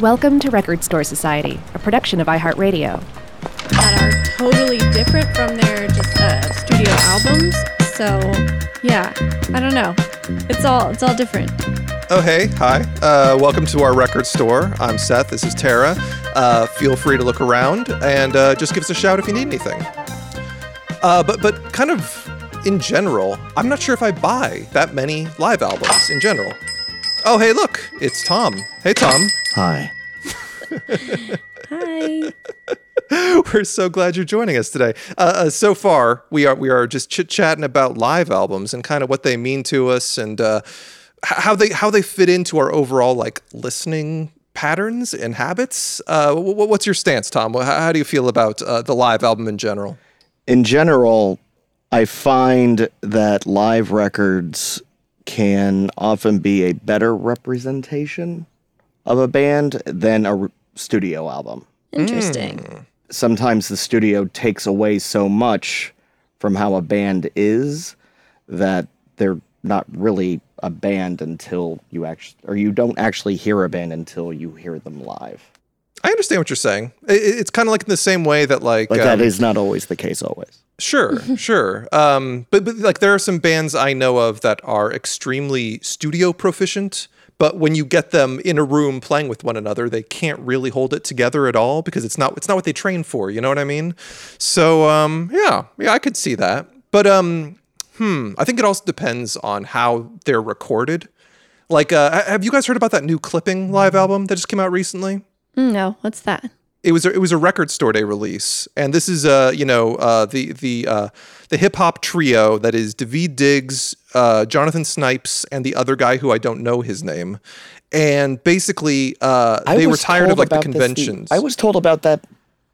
Welcome to Record Store Society, a production of iHeartRadio. that are totally different from their just uh, studio albums. So yeah, I don't know. It's all it's all different. Oh, hey, hi. Uh, welcome to our record store. I'm Seth. This is Tara. Uh, feel free to look around and uh, just give us a shout if you need anything. Uh, but, but kind of in general, I'm not sure if I buy that many live albums in general. Oh, hey, look, it's Tom. Hey, Tom. Hi. Hi. We're so glad you're joining us today. Uh, uh, so far, we are we are just chit chatting about live albums and kind of what they mean to us and uh, how they how they fit into our overall like listening patterns and habits. Uh, wh- wh- what's your stance, Tom? How, how do you feel about uh, the live album in general? In general, I find that live records can often be a better representation of a band than a r- studio album. Interesting. Hmm. Sometimes the studio takes away so much from how a band is that they're not really a band until you actually, or you don't actually hear a band until you hear them live. I understand what you're saying. It's kind of like in the same way that like But um, that is not always the case always. Sure, sure. Um, but but like there are some bands I know of that are extremely studio proficient, but when you get them in a room playing with one another, they can't really hold it together at all because it's not it's not what they train for. You know what I mean? So um, yeah, yeah, I could see that. But um, hmm, I think it also depends on how they're recorded. Like, uh, have you guys heard about that new Clipping live album that just came out recently? Mm, no, what's that? it was a, it was a record store day release, and this is uh you know uh the the uh the hip hop trio that is Daveed Diggs, uh Jonathan Snipes, and the other guy who I don't know his name, and basically uh I they were tired of like the about this the- conventions. I was told about that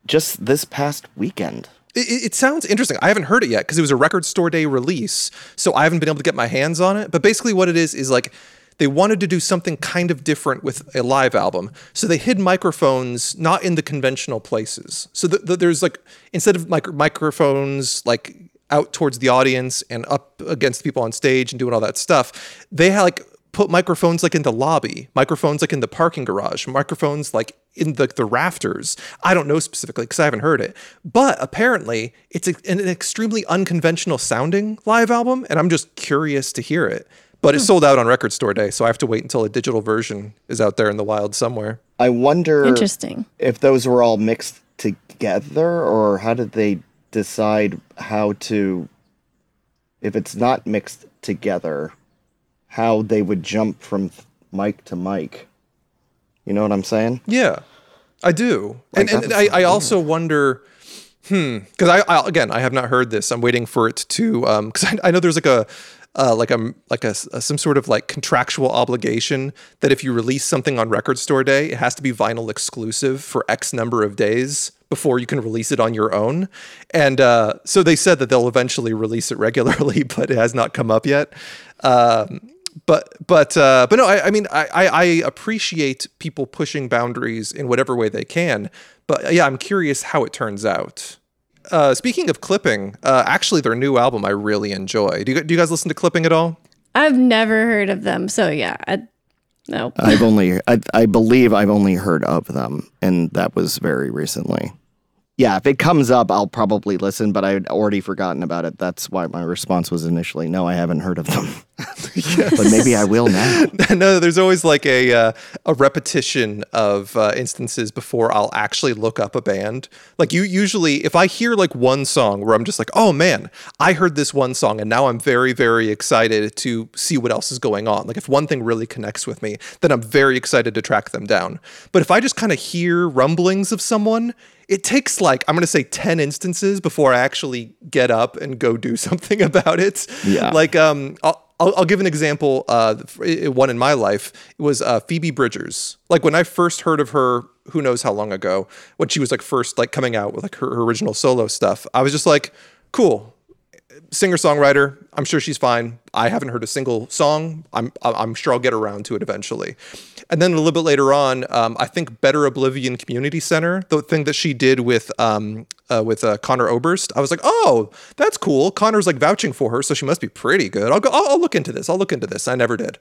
just this past weekend. It, it- it sounds interesting. I haven't heard it yet because it was a record store day release, so I haven't been able to get my hands on it. But basically, what it is is like they wanted to do something kind of different with a live album, so they hid microphones not in the conventional places. So th- th- there's like instead of mic- microphones like out towards the audience and up against people on stage and doing all that stuff, they had like put microphones like in the lobby, microphones like in the parking garage, microphones like in the, the rafters. I don't know specifically because I haven't heard it. But apparently, it's a, an extremely unconventional sounding live album, and I'm just curious to hear it. But it's sold out on Record Store Day, so I have to wait until a digital version is out there in the wild somewhere. I wonder Interesting. if those were all mixed together or how did they decide how to if it's not mixed together how they would jump from mic to mic. You know what I'm saying? Yeah, I do, and, Like, and that's I, I also wonder, hmm, because I, I again I have not heard this. I'm waiting for it to, um, because I, I know there's like a. Uh, like a like a, a- some sort of like contractual obligation that if you release something on record store day it has to be vinyl exclusive for x number of days before you can release it on your own and uh, so they said that they'll eventually release it regularly but it has not come up yet um, but but uh, but no, I, I mean I, I appreciate people pushing boundaries in whatever way they can. But yeah, I'm curious how it turns out. Uh, speaking of clipping, uh, actually, their new album I really enjoy. Do you, do you guys listen to clipping at all? I've never heard of them. So yeah, I, no. I've only I, I believe I've only heard of them and that was very recently. Yeah, if it comes up I'll probably listen, but I'd already forgotten about it. That's why my response was initially no, I haven't heard of them. But maybe I will now. no, there's always like a uh, a repetition of uh, instances before I'll actually look up a band. Like you usually, if I hear like one song where I'm just like, oh man, I heard this one song, and now I'm very very excited to see what else is going on. Like if one thing really connects with me, then I'm very excited to track them down. But if I just kind of hear rumblings of someone. It takes like I'm gonna say ten instances before I actually get up and go do something about it. Yeah. Like um, I'll, I'll, I'll give an example. Uh, one in my life it was uh, Phoebe Bridgers. Like when I first heard of her, who knows how long ago, when she was like first like coming out with like her, her original solo stuff, I was just like, cool. singer songwriter. I'm sure she's fine. I haven't heard a single song. I'm I'm sure I'll get around to it eventually. And then a little bit later on, um, I think Better Oblivion Community Center, the thing that she did with um, uh, with uh, Conor Oberst, I was like, oh, that's cool. Conor's like vouching for her, so she must be pretty good. I'll go. I'll, I'll look into this. I'll look into this. I never did.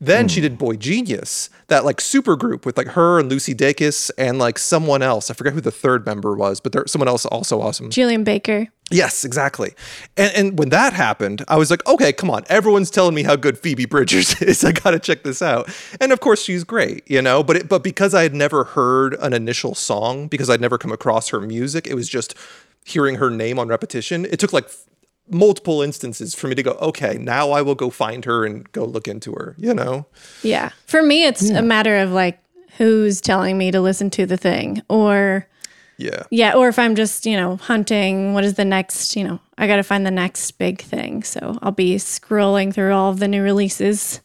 Then she did boygenius, that like super group with like her and Lucy Dacus and like someone else. I forget who the third member was, but there's someone else also awesome. Julien Baker. Yes, exactly. And and when that happened, I was like, okay, come on. Everyone's telling me how good Phoebe Bridgers is. I got to check this out. And of course, she's great, you know. But it, but because I had never heard an initial song, because I'd never come across her music, it was just hearing her name on repetition. It took like multiple instances for me to go, okay, now I will go find her and go look into her. You know. Yeah. For me, it's a matter of like who's telling me to listen to the thing or Yeah. yeah, or if I'm just, you know, hunting, what is the next, you know, I got to find the next big thing. So I'll be scrolling through all of the new releases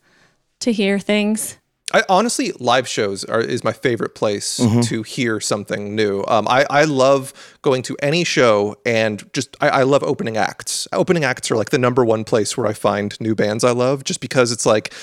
to hear things. I honestly live shows are is my favorite place to hear something new. Um, I I love going to any show and just I, I love opening acts. Opening acts are like the number one place where I find new bands I love, just because it's like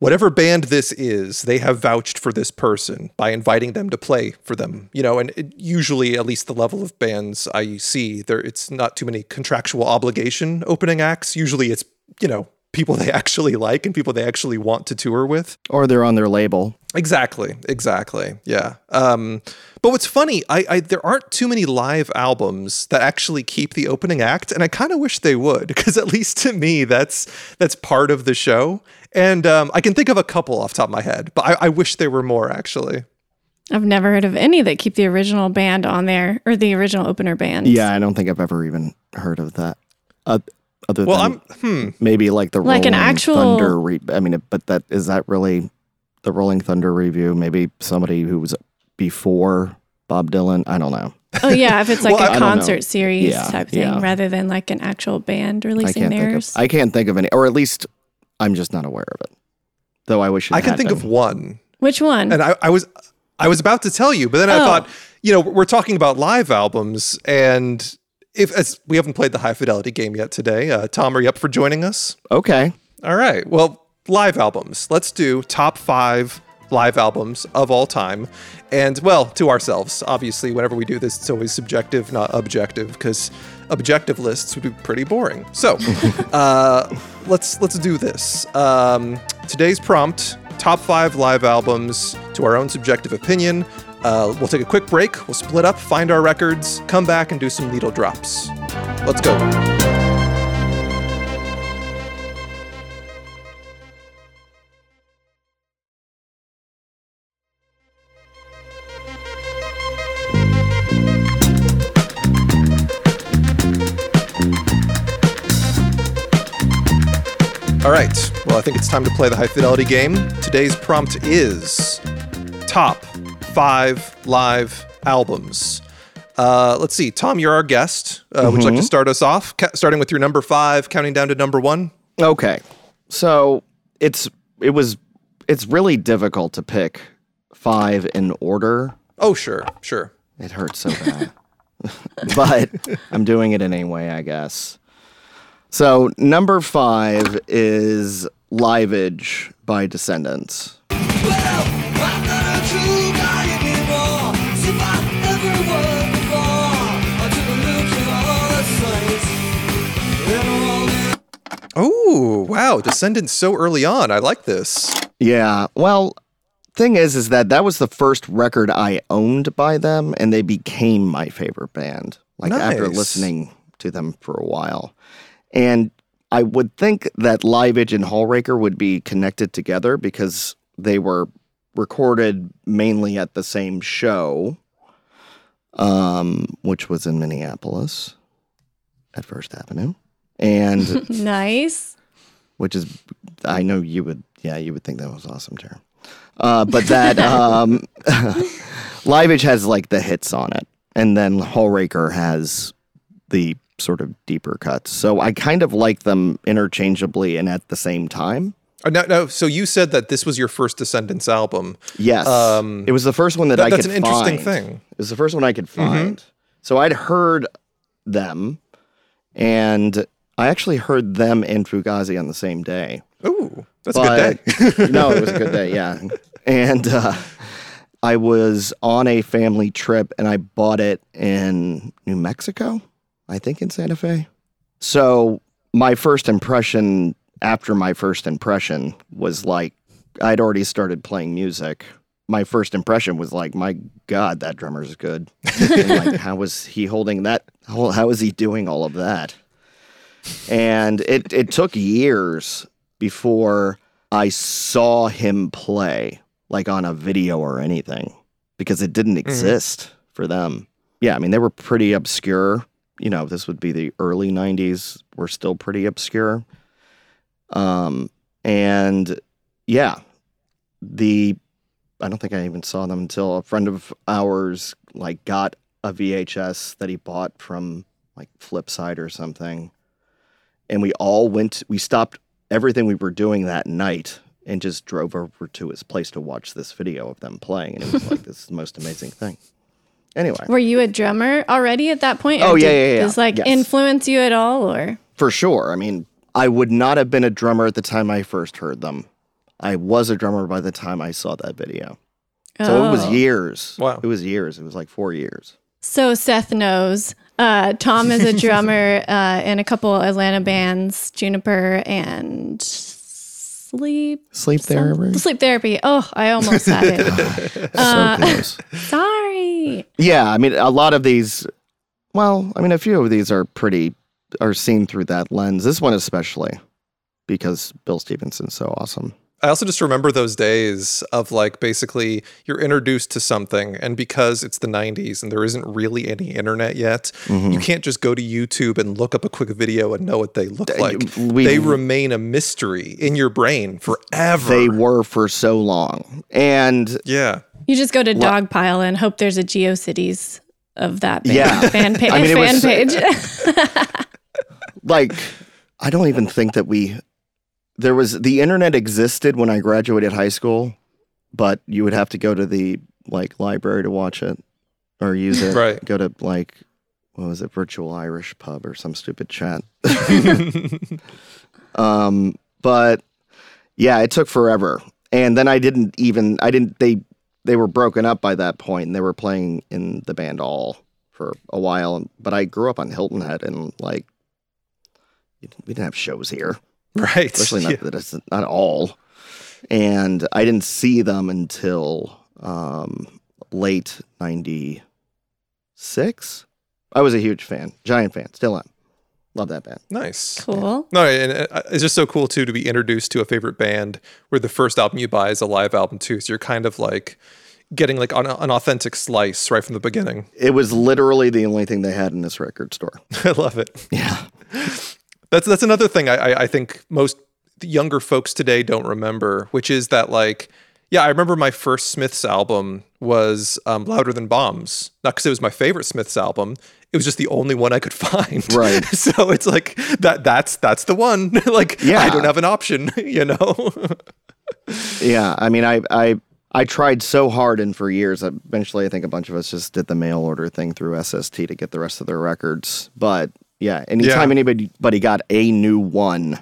whatever band this is, they have vouched for this person by inviting them to play for them. You know, and it, usually, at least the level of bands I see, there it's not too many contractual obligation opening acts. Usually, it's you know people they actually like and people they actually want to tour with. Or they're on their label. Exactly. Exactly. Yeah. Um, but what's funny, I, I there aren't too many live albums that actually keep the opening act, and I kind of wish they would, because at least to me, that's that's part of the show. And um, I can think of a couple off the top of my head, but I, I wish there were more actually. I've never heard of any that keep the original band on there or the original opener band. Yeah, I don't think I've ever even heard of that. Uh, other Well, than I'm hmm. maybe like the Like an actual- Thunder. Re- I mean, but that is that really the Rolling Thunder Revue? Maybe somebody who was before Bob Dylan. I don't know. Oh yeah, if it's like Well, I a don't know. concert series Yeah, type thing yeah. rather than like an actual band releasing can't think of. theirs. I can't think of any, or at least I'm just not aware of it. Though I wish it I can think been. of one, Which one? and I, I was I was about to tell you, but then I Oh. thought, you know, we're talking about live albums, and if as we haven't played the high fidelity game yet today, uh, Tom, are you up for joining us? Okay. All right. Well, live albums. Let's do top five live albums of all time. And, well, to ourselves. Obviously, whenever we do this, it's always subjective, not objective, because objective lists would be pretty boring. So, uh, let's let's do this. Um, today's prompt: top five live albums to our own subjective opinion. Uh, we'll take a quick break. We'll split up, find our records, come back, and do some needle drops. Let's go. All right. Well, I think it's time to play the high fidelity game. Today's prompt is top five live albums. Uh, let's see. Tom, you're our guest. Uh, Would you like to start us off? Ca- starting with your number five, counting down to number one? Okay. So it's it was it's really difficult to pick five in order. Oh, sure. Sure. It hurts so bad. but I'm doing it anyway, I guess. So number five is Liveage by Descendents. Oh, wow. Descendents so early on. I like this. Yeah. Well, thing is, is that that was the first record I owned by them, and they became my favorite band. Like after listening to them for a while, and I would think that Liveage and Hallraker would be connected together because they were recorded mainly at the same show, um, which was in Minneapolis at First Avenue, and nice. which is I know you would yeah you would think that was awesome, Tara. Uh, but that um, Liveage has like the hits on it, and then Hallraker has the sort of deeper cuts. So I kind of like them interchangeably and at the same time. Uh, no, no. So you said that this was your first Descendents album. Yes, Um, it was the first one that, that- I could. that's an interesting find. thing. It was the first one I could find. So I'd heard them, and I actually heard them and Fugazi on the same day. Ooh, that's a good But- day. no, it was a good day, yeah. And uh, I was on a family trip and I bought it in New Mexico, I think in Santa Fe. So my first impression after my first impression was like I'd already started playing music. My first impression was like, my God, that drummer's good. like, how was he holding that? How, how is he doing all of that? And it, it took years before I saw him play, like on a video or anything, because it didn't mm-hmm. exist for them. Yeah, I mean, they were pretty obscure. You know, this would be the early 90s, were still pretty obscure. Um, and yeah, the I don't think I even saw them until a friend of ours like got a VHS that he bought from like Flipside or something. And we all went we stopped everything we were doing that night and just drove over to his place to watch this video of them playing and it was like this most amazing thing. Anyway, Were you a drummer already at that point? Oh, yeah, did yeah, yeah. This like Yes. influence you at all, or for sure. I mean, I would not have been a drummer at the time I first heard them. I was a drummer by the time I saw that video. So it was Oh. years. Wow. It was years. It was like four years. So Seth knows. Uh, Tom is a drummer uh, in a couple Atlanta bands, Juniper and Sleep. Sleep therapy. Sleep therapy. Oh, I almost had it. so uh, close. Sorry. Yeah, I mean, a lot of these. Well, I mean, a few of these are pretty are seen through that lens. This one especially, because Bill Stevenson's so awesome. I also just remember those days of like basically you're introduced to something, and because it's the 90s and there isn't really any internet yet, Mm-hmm. you can't just go to YouTube and look up a quick video and know what they look like. we- they remain a mystery in your brain forever. They were for so long, and yeah. You just go to Dogpile and hope there's a GeoCities of that band. Yeah. fan, pa- I mean, fan was- page. like I don't even think that we there was the internet existed when I graduated high school, but you would have to go to the like library to watch it or use it. Right. Go to like what was it, virtual Irish pub or some stupid chat. um, but yeah, it took forever. And then I didn't even I didn't they they were broken up by that point and they were playing in the band all for a while. But I grew up on Hilton Head and like we didn't have shows here, Right. especially not Yeah. that it's not all. And I didn't see them until um, late '96. I was a huge fan, giant fan, still am. Love that band. Nice. cool. No, and uh, it's just so cool too to be introduced to a favorite band where the first album you buy is a live album too. So you're kind of like getting like an, an authentic slice right from the beginning. It was literally the only thing they had in this record store. I love it. Yeah. That's that's another thing I, I I think most younger folks today don't remember, which is that like yeah, I remember my first Smiths album was um, Louder Than Bombs. Not because it was my favorite Smiths album. It was just the only one I could find. Right. so it's like that. That's that's the one. like Yeah. I don't have an option. You know. Yeah, I mean, I, I, I tried so hard, and for years, eventually, I think a bunch of us just did the mail order thing through SST to get the rest of their records. But yeah, anytime Yeah. anybody anybody got a new one,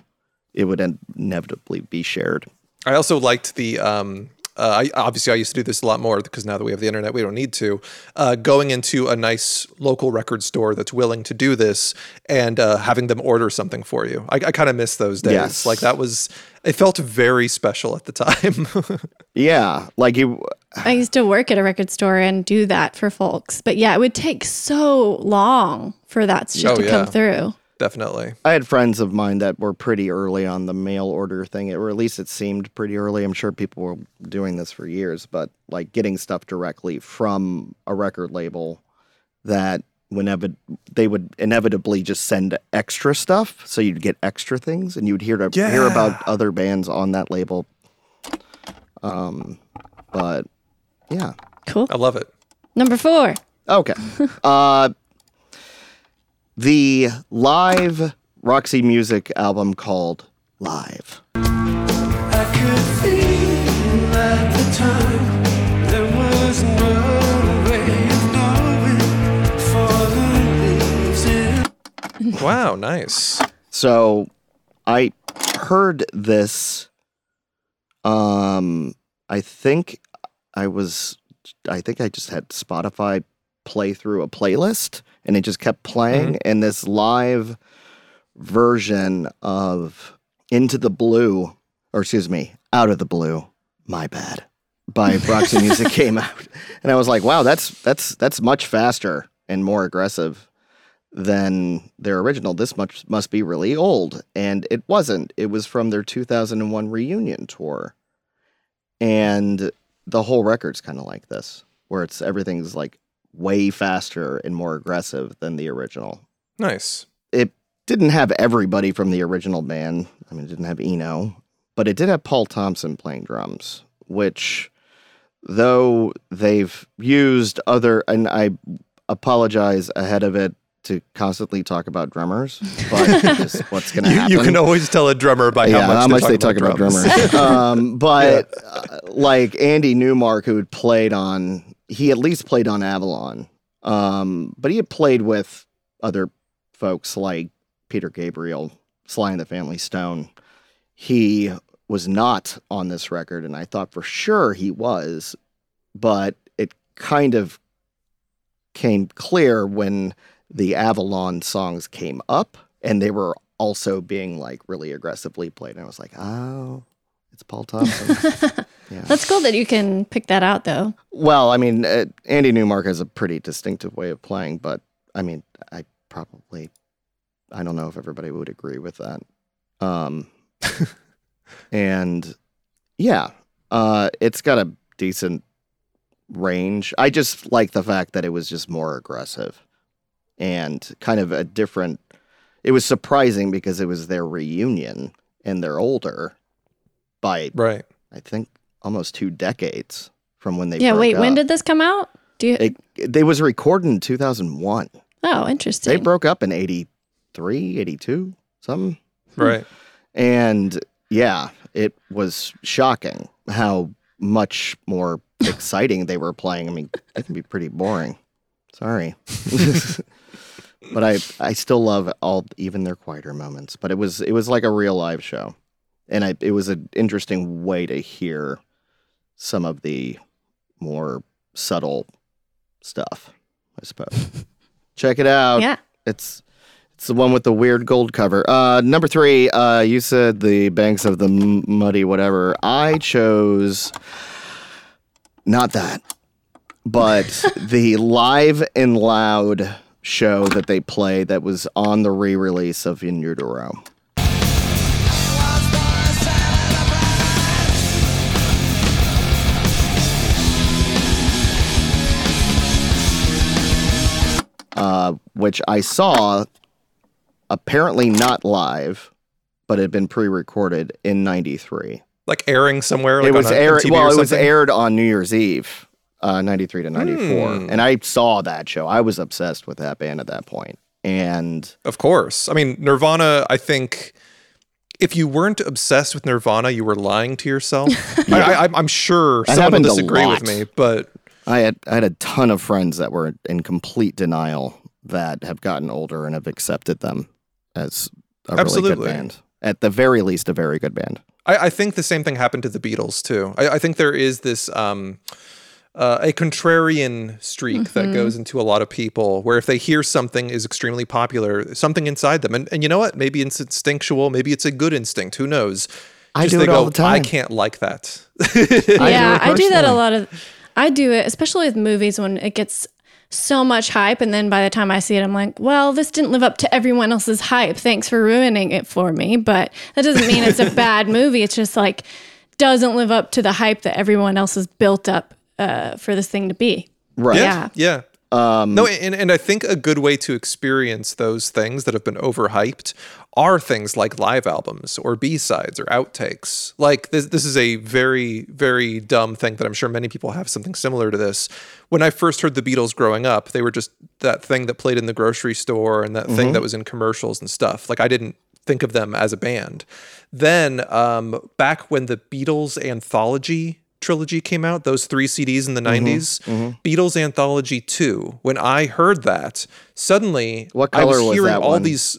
it would inevitably be shared. I also liked the. Um, uh, I, obviously, I used to do this a lot more because now that we have the internet, we don't need to. Uh, going into a nice local record store that's willing to do this and uh, having them order something for you. I, I kind of miss those days. Yes. Like that was. It felt very special at the time. Yeah, like you, I used to work at a record store and do that for folks. But yeah, it would take so long for that shit Oh, to yeah. come through. Definitely. I had friends of mine that were pretty early on the mail order thing, or at least it seemed pretty early. I'm sure people were doing this for years, but like getting stuff directly from a record label that whenever they would inevitably just send extra stuff, so you'd get extra things, and you'd hear to hear about other bands on that label. Um, but yeah, Cool. I love it. Number four. Okay. uh, the live Roxy Music album called Live. I could feel at the time there was no way of knowing for the leaves in Wow, nice. So I heard this. Um, I think I was. I think I just had Spotify play through a playlist, and it just kept playing. Mm-hmm. And this live version of "Into the Blue," or excuse me, "Out of the Blue." My bad. By Roxy Music came out, and I was like, "Wow, that's that's that's much faster and more aggressive than their original. This much must be really old. And it wasn't. It was from their 2001 reunion tour. And the whole record's kind of like this, where it's everything's like way faster and more aggressive than the original. Nice. It didn't have everybody from the original band. I mean, it didn't have Eno, but it did have Paul Thompson playing drums, which though they've used other and I apologize ahead of it to constantly talk about drummers, but just what's going to You, happen. you can always tell a drummer by yeah, how much, they talk about, drums. drummers. um, but uh, like Andy Newmark, who had played on, he at least played on Avalon, um, but he had played with other folks like Peter Gabriel, Sly and the Family Stone. He was not on this record, and I thought for sure he was, but it kind of came clear when the Avalon songs came up and they were also being like really aggressively played. And I was like, oh, it's Paul Thompson. yeah. That's cool that you can pick that out, though. Well, I mean, uh, Andy Newmark has a pretty distinctive way of playing, but I mean, I probably, I don't know if everybody would agree with that. Um, and yeah, uh, it's got a decent range. I just like the fact that it was just more aggressive and kind of a different. It was surprising because it was their reunion and they're older by Right. I think almost two decades from when they yeah, broke wait, when did this come out? Do you? it, they was recorded in 2001 oh, interesting. they broke up in 83 82 something hmm. Right. and yeah it was shocking how much more exciting they were playing i mean it can be pretty boring sorry but i i still love all even their quieter moments but it was it was like a real live show and I, it was an interesting way to hear some of the more subtle stuff i suppose check it out yeah. it's it's the one with the weird gold cover. Uh, number three, uh, you said the banks of the M- muddy whatever. I chose not that, but the live and loud show that they play that was on the re-release of In Utero. Uh, which I saw apparently not live, but had been pre-recorded in '93. Like airing somewhere. Like it was aired. Well, it was aired on New Year's Eve, uh, '93 to '94, Hmm. and I saw that show. I was obsessed with that band at that point, and Of course. I mean, Nirvana, I think if you weren't obsessed with Nirvana, you were lying to yourself. I, I, I'm- I'm sure That someone will disagree with me, but I had I had a ton of friends that were in complete denial that have gotten older and have accepted them as a really good band. At the very least, a very good band. I, I think the same thing happened to the Beatles too. I, I think there is this um, uh, a contrarian streak that goes into a lot of people, where if they hear something is extremely popular, something inside them, and, and you know what? Maybe it's instinctual, maybe it's a good instinct. Who knows? I Just do they it go, all the time. I can't like that. I yeah, do I do that a lot of. I do it, especially with movies when it gets so much hype, and then by the time I see it, I'm like, well, this didn't live up to everyone else's hype. Thanks for ruining it for me. But that doesn't mean it's a bad movie. It's just like doesn't live up to the hype that everyone else has built up uh, for this thing to be. Right. Yeah. Yeah. Um, No, and, and I think a good way to experience those things that have been overhyped are things like live albums or B-sides or outtakes. Like this this is a very, very dumb thing that I'm sure many people have something similar to this. When I first heard the Beatles growing up, they were just that thing that played in the grocery store and that thing mm-hmm. that was in commercials and stuff. Like I didn't think of them as a band. Then um, back when the Beatles anthology trilogy came out, those three CDs in the mm-hmm. 90s, mm-hmm. Beatles Anthology 2, when I heard that, suddenly What I was color was hearing all one? these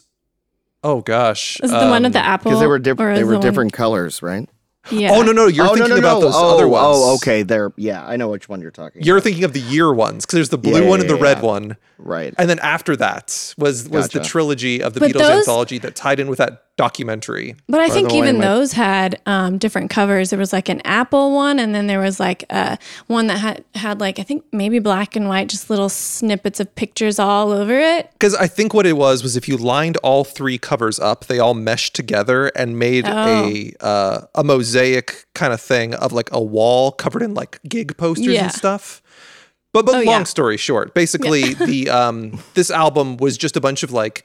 Oh gosh. Is it the one with Um, the apple? Because they were different. is They the were one- different colors, right? Yeah. Oh no no, you're oh thinking no no about no! those oh, other ones. Oh okay, there. Yeah, I know which one you're talking. You're thinking of the year ones because there's the blue Yeah, one yeah, and the yeah, red yeah. one. About. right. And then after that was was the trilogy of the But Beatles those- anthology that tied in with that documentary. But I By think the way, even my- those had um, different covers. There was like an Apple one, and then there was like uh, one that had had like I think maybe black and white, just little snippets of pictures all over it. Because I think what it was was if you lined all three covers up, they all meshed together and made Oh. a uh, a mosaic kind of thing of like a wall covered in like gig posters Yeah. and stuff. But but Oh, long yeah. story short, basically the um this album was just a bunch of like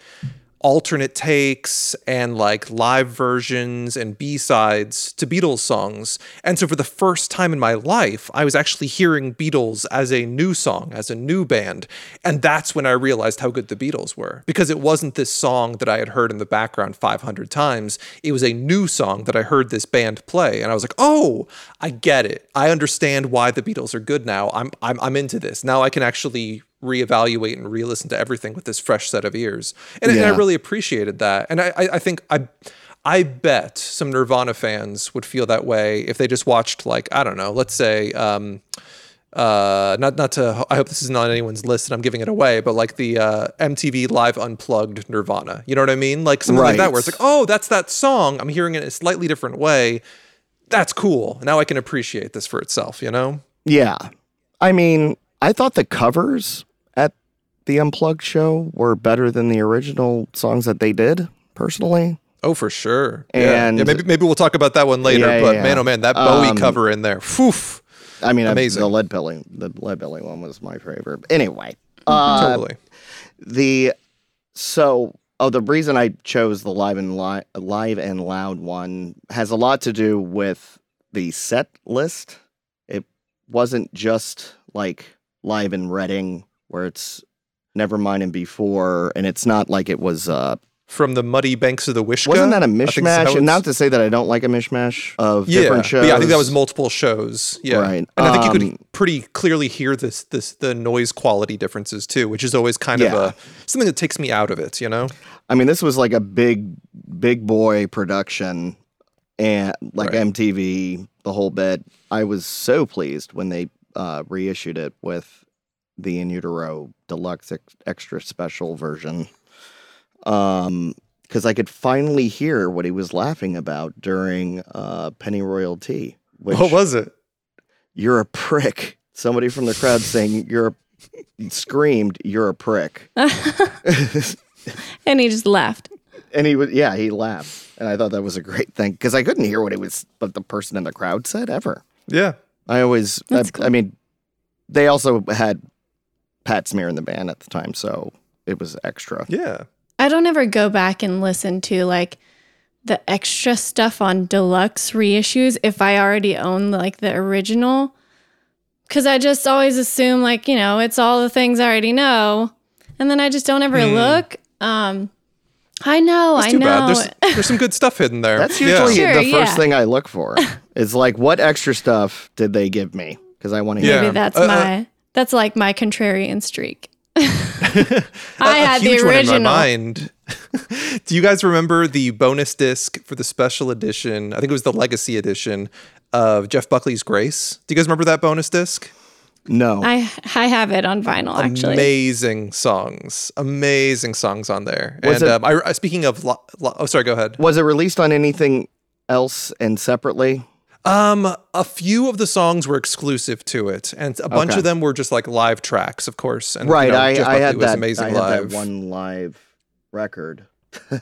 alternate takes and like live versions and B-sides to Beatles songs. And so for the first time in my life, I was actually hearing Beatles as a new song, as a new band. And that's when I realized how good the Beatles were because it wasn't this song that I had heard in the background 500 times. It was a new song that I heard this band play and I was like, "Oh, I get it. I understand why the Beatles are good now. I'm I'm I'm into this. Now I can actually reevaluate and re-listen to everything with this fresh set of ears. And, and I really appreciated that. And I, I, I think I I bet some Nirvana fans would feel that way if they just watched like, I don't know, let's say um uh not not to I hope this is not on anyone's list and I'm giving it away, but like the uh MTV live unplugged Nirvana. You know what I mean? Like something like that Right. where it's like, "Oh, that's that song. I'm hearing it in a slightly different way." That's cool. Now I can appreciate this for itself, you know? Yeah. I mean, I thought the covers the Unplugged show were better than the original songs that they did, personally. Oh, for sure. And- yeah, maybe maybe we'll talk about that one later. Yeah, but yeah, man, oh man, that Bowie Um, cover in there. Phew. I mean, I- Amazing. the Lead Belly, the Lead Belly one was my favorite. Anyway, uh, totally. the so oh, the reason I chose the live and li- live and loud one has a lot to do with the set list. It wasn't just like live in Reading where it's Nevermind and before, and it's not like it was. uh From the muddy banks of the Wishkah. Wasn't that a think is how mishmash? And not to say that I don't like a mishmash of yeah, different shows. yeah, I think that was multiple shows. Yeah, Right. And I think you Um, could pretty clearly hear this this the noise quality differences too, which is always kind of a something that takes me out of it. You know? I mean, this was like a big, big boy production, and like Right. MTV, the whole bit. I was so pleased when they uh, reissued it with the In Utero Deluxe ex- Extra Special version, um, because I could finally hear what he was laughing about during uh, Pennyroyal Tea. Which what was it? you're a prick. Somebody from the crowd saying you're a, screamed, "You're a prick." And he just laughed. And he was, yeah, he laughed, and I thought that was a great thing because I couldn't hear what it was, but the person in the crowd said ever. Yeah. I always, I, That's cool. I mean, they also had Pat Smear in the band at the time, so it was extra. Yeah. I don't ever go back and listen to like the extra stuff on deluxe reissues if I already own like the original. Cause I just always assume like, you know, it's all the things I already know. And then I just don't ever look. Um I know, That's I too know. bad. There's there's some good stuff hidden there. That's Yeah. usually Sure, the first yeah. thing I look for. It's like, what extra stuff did they give me? Because I want to hear. Yeah. Maybe that's Uh, uh, my that's like my contrarian streak. I had the huge in original. my mind. Do you guys remember the bonus disc for the special edition? I think it was the Legacy edition of Jeff Buckley's Grace. Do you guys remember that bonus disc? No, I I have it on vinyl actually. Amazing songs, amazing songs on there. Was and it- um, I, I- speaking of, lo, lo- oh, sorry, go ahead. was it released on anything else and separately? Um, a few of the songs were exclusive to it, and a bunch Okay. of them were just like live tracks, of course. And you Right, know, I, Jeff I Buckley had was that. amazing I had live. that one live record.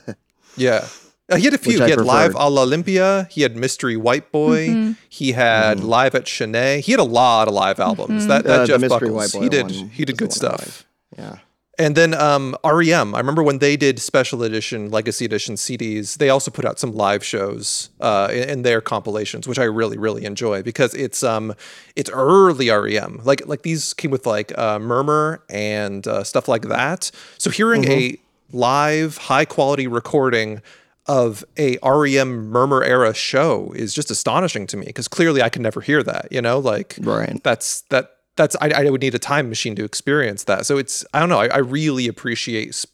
Yeah. Uh, he had a few. Which I He had live preferred. a la Olympia. He had Mystery White Boy. Mm-hmm. He had live at Sin-é. He had a lot of live albums. That, that Uh, Jeff Mystery Buckles, White Boy he did. He did good stuff. Yeah. And then um, REM. I remember when they did special edition, legacy edition CDs. They also put out some live shows uh, in, in their compilations, which I really, really enjoy because it's um, it's early REM. Like like these came with like uh, Murmur and uh, stuff like that. So hearing a live, high quality recording of a REM Murmur era show is just astonishing to me because clearly I can never hear that. You know, like Right. that's that that's I, I would need a time machine to experience that so it's i don't know i, I really appreciate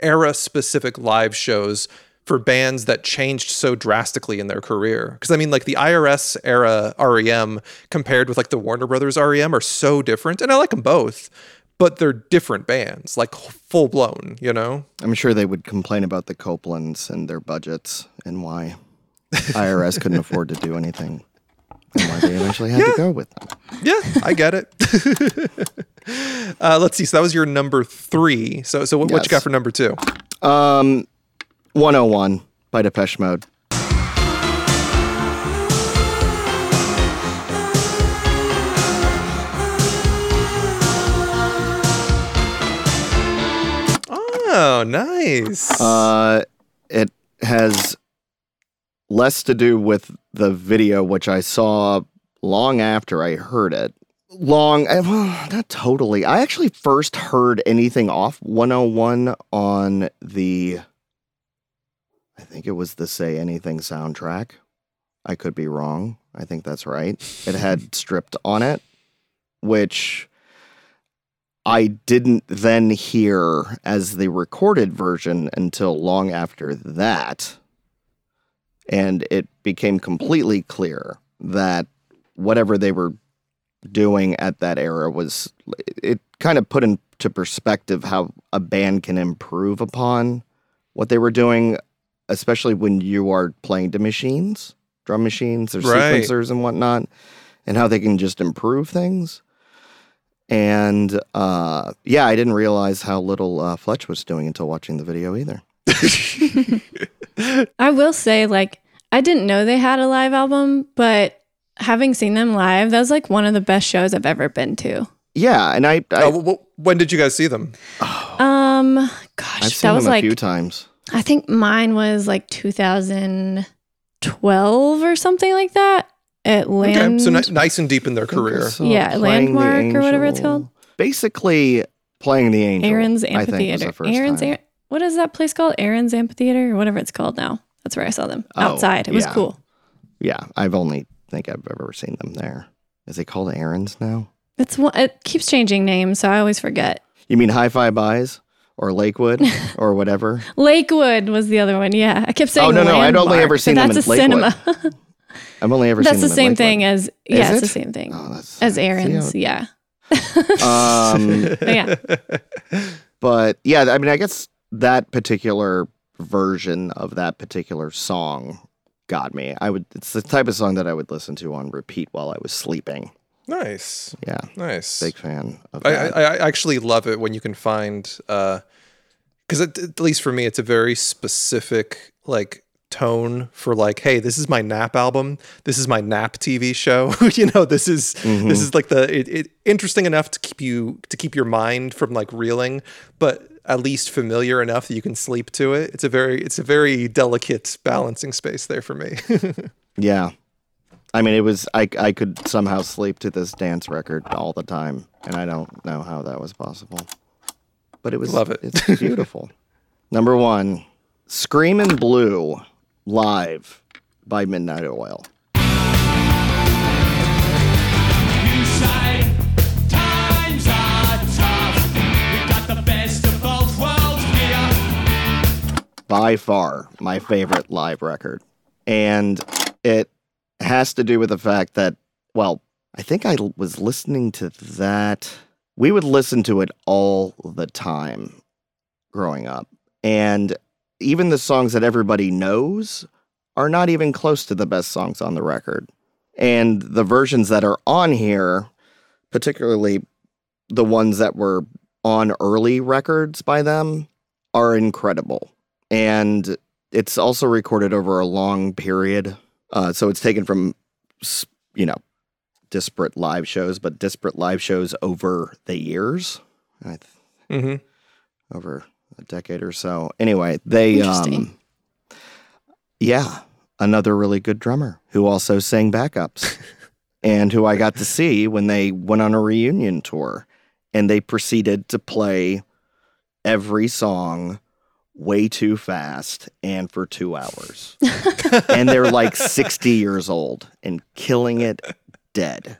era specific live shows for bands that changed so drastically in their career. Because I mean, like the IRS era REM compared with like the Warner Brothers REM are so different, and I like them both, but they're different bands, like full blown, you know? I'm sure they would complain about the Copelands and their budgets and why IRS couldn't afford to do anything. And why they eventually had to go with them. Yeah, I get it. uh, let's see. So that was your number three. So, so what, what you got for number two? Um, 101 by Depeche Mode. Oh, nice. Uh, it has less to do with the video, which I saw long after I heard it. Long, eh, well, not totally. I actually first heard anything off 101 on the, I think it was the Say Anything soundtrack. I could be wrong. I think that's right. It had stripped on it, which I didn't then hear as the recorded version until long after that. And it became completely clear that whatever they were doing at that era was, it kind of put into perspective how a band can improve upon what they were doing, especially when you are playing to machines, drum machines or Right. sequencers and whatnot, and how they can just improve things. And uh, yeah, I didn't realize how little uh, Fletch was doing until watching the video either. I will say, like, I didn't know they had a live album, but having seen them live, that was like one of the best shows I've ever been to. Yeah, and I, I Oh, wh- wh- when did you guys see them? Um, gosh, I've seen that was them a like few times. I think mine was like 2012 or something like that at Land. Okay, so ni- nice and deep in their I think I career. saw Yeah, Playing Landmark or whatever it's called. Basically, playing the angel. Aaron's I think, was Amphitheater. the first Aaron's time. What is that place called? Aaron's Amphitheater or whatever it's called now. That's where I saw them Oh, outside. It was yeah. cool. Yeah, I've only think I've ever seen them there. Is it called Aaron's now? It's one. It keeps changing names, so I always forget. You mean Hi-Fi Buys or Lakewood or whatever? Lakewood was the other one. Yeah, I kept saying. Oh, no, no, I'd only ever seen them that's in a cinema. I've only ever that's seen the same thing Lakewood. as yeah, it's the same thing Oh, that's as Aaron's. Yeah, Um, But yeah. but yeah, I mean, I guess that particular version of that particular song got me. I would. It's the type of song that I would listen to on repeat while I was sleeping. Nice, Yeah, nice. big fan of I, that. I, I actually love it when you can find, because at, at least for me, it's a very specific like tone for like, hey, this is my nap album. This is my nap TV show. you know, this is Mm-hmm. this is like the it, it interesting enough to keep you to keep your mind from like reeling, but at least familiar enough that you can sleep to it. It's a very it's a very delicate balancing space there for me. yeah, I mean, it was. I I could somehow sleep to this dance record all the time, and I don't know how that was possible. But it was. Love it. It's beautiful. Number one, "Scream in Blue" live by Midnight Oil. By far my favorite live record. And it has to do with the fact that, well, I think I was listening to that. We would listen to it all the time growing up. And even the songs that everybody knows are not even close to the best songs on the record. And the versions that are on here, particularly the ones that were on early records by them, are incredible and it's also recorded over a long period. Uh, so it's taken from, you know, disparate live shows, but disparate live shows over the years, I th- hmm over a decade or so. Anyway, they, um, yeah, another really good drummer who also sang backups and who I got to see when they went on a reunion tour and they proceeded to play every song way too fast and for two hours. and they're like 60 years old and killing it dead.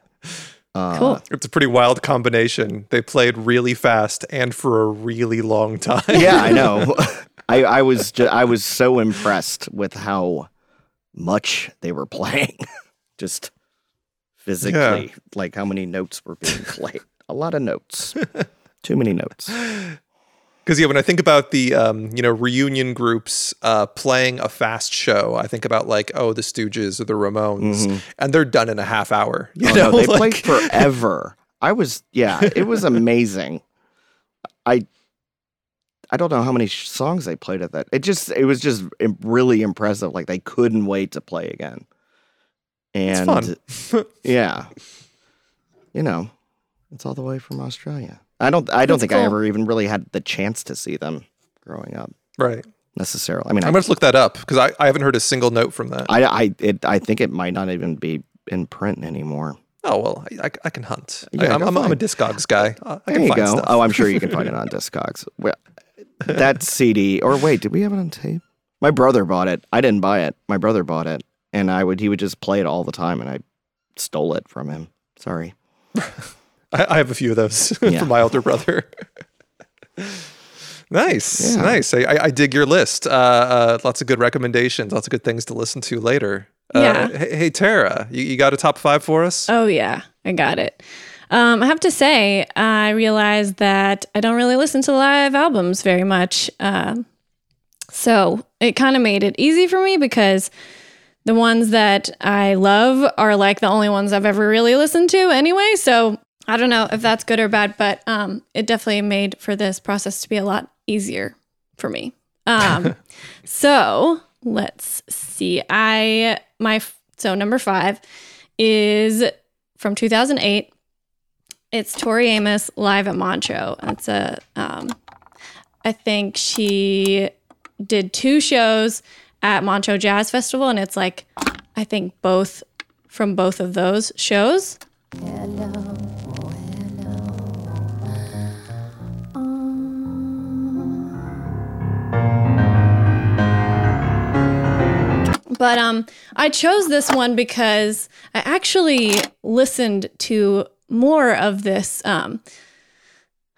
Uh, cool. It's a pretty wild combination. They played really fast and for a really long time. Yeah, I know. I, I was ju- I was so impressed with how much they were playing, just physically, like how many notes were being played. A lot of notes, too many notes. Because yeah, when I think about the um, you know reunion groups uh, playing a fast show, I think about like oh the Stooges or the Ramones, and they're done in a half hour. You Oh, know, no, they like- played forever. I was yeah, it was amazing. I I don't know how many sh- songs they played at that. It just it was just really impressive. Like they couldn't wait to play again. And fun. yeah, you know, it's all the way from Australia. I don't I don't That's think I ever even really had the chance to see them growing up right. necessarily. I mean, I'm I gonna look that up because I, I haven't heard a single note from that. I I, it, I think it might not even be in print anymore. oh well, I, I, I can hunt. Yeah, I, am I'm, I'm a. Discogs guy. Uh, I There can you find go. stuff. Oh, I'm sure you can find it on Discogs. Well, that CD, or wait, did we have it on tape? My brother bought it. I didn't buy it. My brother bought it, and I would he would just play it all the time, and I stole it from him. Sorry. I, I have a few of those Yeah. from my older brother. nice, Yeah. nice. I, I, I dig your list. Uh, uh, lots of good recommendations. Lots of good things to listen to later. Uh, Yeah. Hey, hey, Tara, you, you got a top five for us? Oh yeah, I got it. Um, I have to say, I realized that I don't really listen to live albums very much. Um, so it kind of made it easy for me because the ones that I love are like the only ones I've ever really listened to anyway. So I don't know if that's good or bad, but um, it definitely made for this process to be a lot easier for me. Um, so let's see. I my so number five is from 2008. It's Tori Amos live at Montreux. It's a, um, I think she did two shows at Montreux Jazz Festival, and it's like, I think both from both of those shows. But um, I chose this one because I actually listened to more of this. Um,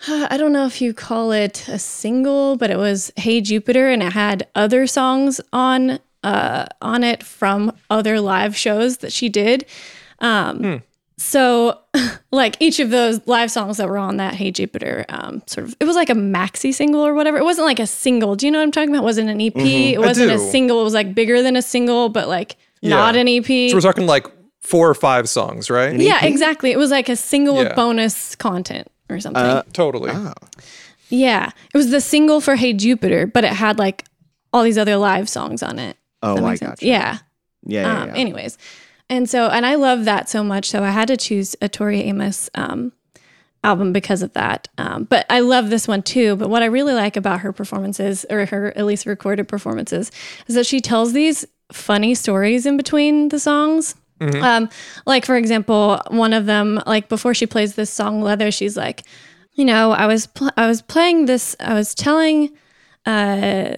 I don't know if you call it a single, but it was "Hey Jupiter," and it had other songs on uh, on it from other live shows that she did. Um, So, like each of those live songs that were on that "Hey Jupiter," um, sort of, it was like a maxi single or whatever. It wasn't like a single. Do you know what I'm talking about? It wasn't an EP. It wasn't a single. It was like bigger than a single, but like not an EP. So we're talking like four or five songs, right? yeah, exactly. It was like a single Yeah. with bonus content or something. Uh, Totally. yeah, it was the single for "Hey Jupiter," but it had like all these other live songs on it. Oh, That I makes gotcha. Yeah. Yeah, yeah, Um, yeah. Anyways, and so and I love that so much, so I had to choose a Tori Amos um, album because of that. Um, but I love this one too. But what I really like about her performances, or her at least recorded performances, is that she tells these funny stories in between the songs. Um, like for example, one of them, like before she plays this song "Leather," she's like, you know, I was pl- I was playing this, I was telling uh,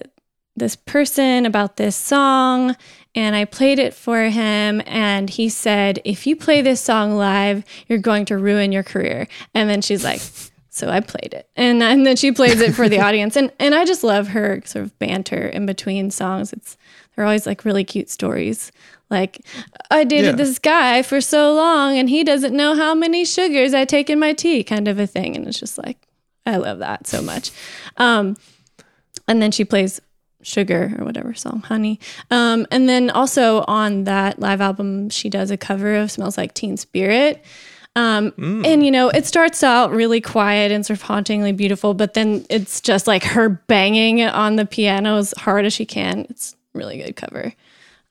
this person about this song and I played it for him and he said if you play this song live you're going to ruin your career. And then she's like so I played it. And, and then she plays it for the audience. And and I just love her sort of banter in between songs. It's they're always like really cute stories. Like I dated Yeah. this guy for so long and he doesn't know how many sugars I take in my tea kind of a thing. And it's just like I love that so much. Um and then she plays sugar or whatever song honey. Um, and then also on that live album she does a cover of smells like teen spirit. Um, and you know it starts out really quiet and sort of hauntingly beautiful but then it's just like her banging on the piano as hard as she can. It's a really good cover.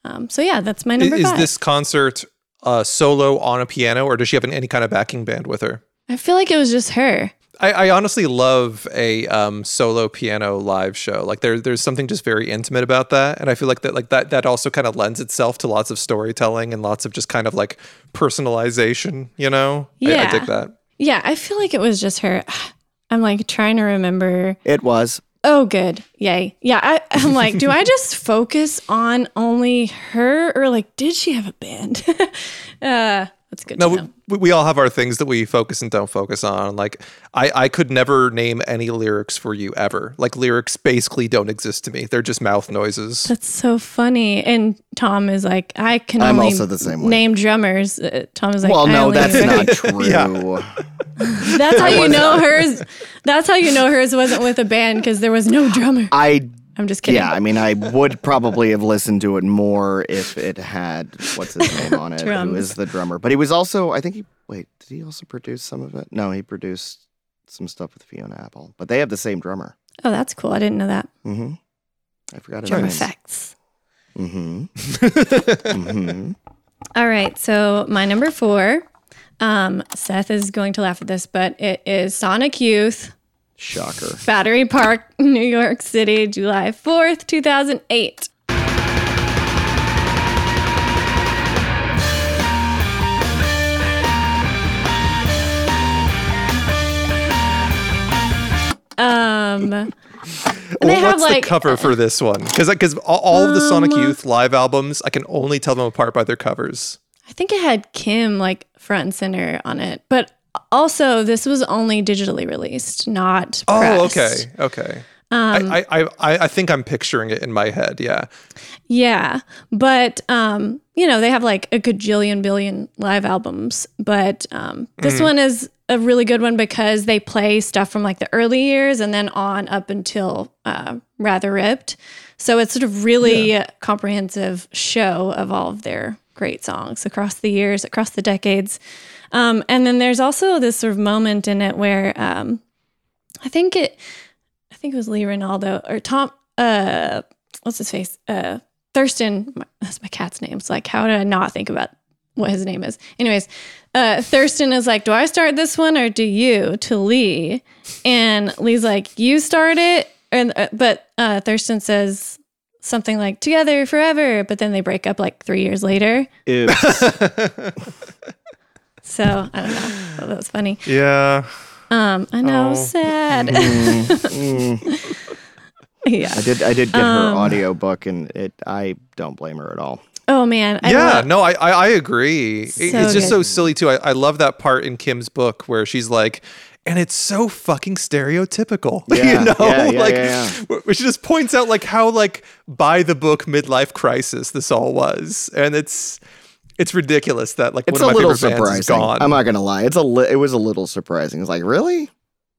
Um, so yeah that's my Is, number is five. this concert uh, solo on a piano, or does she have an, any kind of backing band with her? i feel like it was just her I, I honestly love a um, solo piano live show. Like there, there's something just very intimate about that, and I feel like that, like that, that also kind of lends itself to lots of storytelling and lots of just kind of like personalization. You know, I- I, Yeah. dig that. yeah i feel like it was just her i'm like trying to remember It was. Oh, good. Yay. Yeah. I, I'm like, do I just focus on only her or like, did she have a band? uh, that's good No, to know. we, we all have our things that we focus and don't focus on. Like I, I could never name any lyrics for you ever. Like lyrics basically don't exist to me. They're just mouth noises. That's so funny. And Tom is like, I can I'm only also the same way. name drummers. Uh, Tom is like, well, I no, that's not true. Yeah. That's how you know hers. That's how you know hers wasn't with a band because there was no drummer. I I'm just kidding. yeah, I mean, I would probably have listened to it more if it had what's his name on it, who Drums. is the drummer. But he was also, I think he wait, did he also produce some of it? No, he produced some stuff with Fiona Apple. But they have the same drummer. Oh, that's cool. I didn't know that. Mm-hmm. I forgot his Drum name. effects. Mm-hmm. mm-hmm. All right. So my number four, um, Seth is going to laugh at this, but it is Sonic Youth, Shocker. Battery Park, New York City, July 4th, 2008. Um, they Well, have What's like the cover for this one? Because because all, all of the Sonic Um, Youth live albums, I can only tell them apart by their covers. I think it had Kim like front and center on it, but also this was only digitally released, not. Oh, pressed. okay, okay. Um, I, I, I, I think I'm picturing it in my head. Yeah. Yeah, but um, you know they have like a gajillion billion live albums, but um, this one is a really good one because they play stuff from like the early years and then on up until uh, Rather Ripped. So it's sort of really comprehensive show of all of their great songs across the years, across the decades. Um, and then there's also this sort of moment in it where um, I think it, I think it was Lee Ranaldo or Tom. Uh, what's his face? Uh, Thurston. my- That's my cat's name. It's like how did I not think about what his name is? Anyways, uh, Thurston is like, "Do I start this one or do you?" To Lee, and Lee's like, "You start it," and uh, but uh, Thurston says something like "Together forever," but then they break up like three years later. Oops. So I don't know. I that was funny. Yeah. Um, I know, Oh. sad. yeah. I did I did get Um, her audio book and it I don't blame her at all. Oh man. I yeah, love- no, I, I, I agree. So it's just good. so silly too. I, I love that part in Kim's book where she's like, and it's so fucking stereotypical. Yeah, you know, yeah, yeah, like yeah, wh- where just points out like how like by the book midlife crisis this all was, and it's it's ridiculous that like It's one a of my little favorite bands is gone. I'm not gonna lie. It's a li- it was a little surprising. It's like really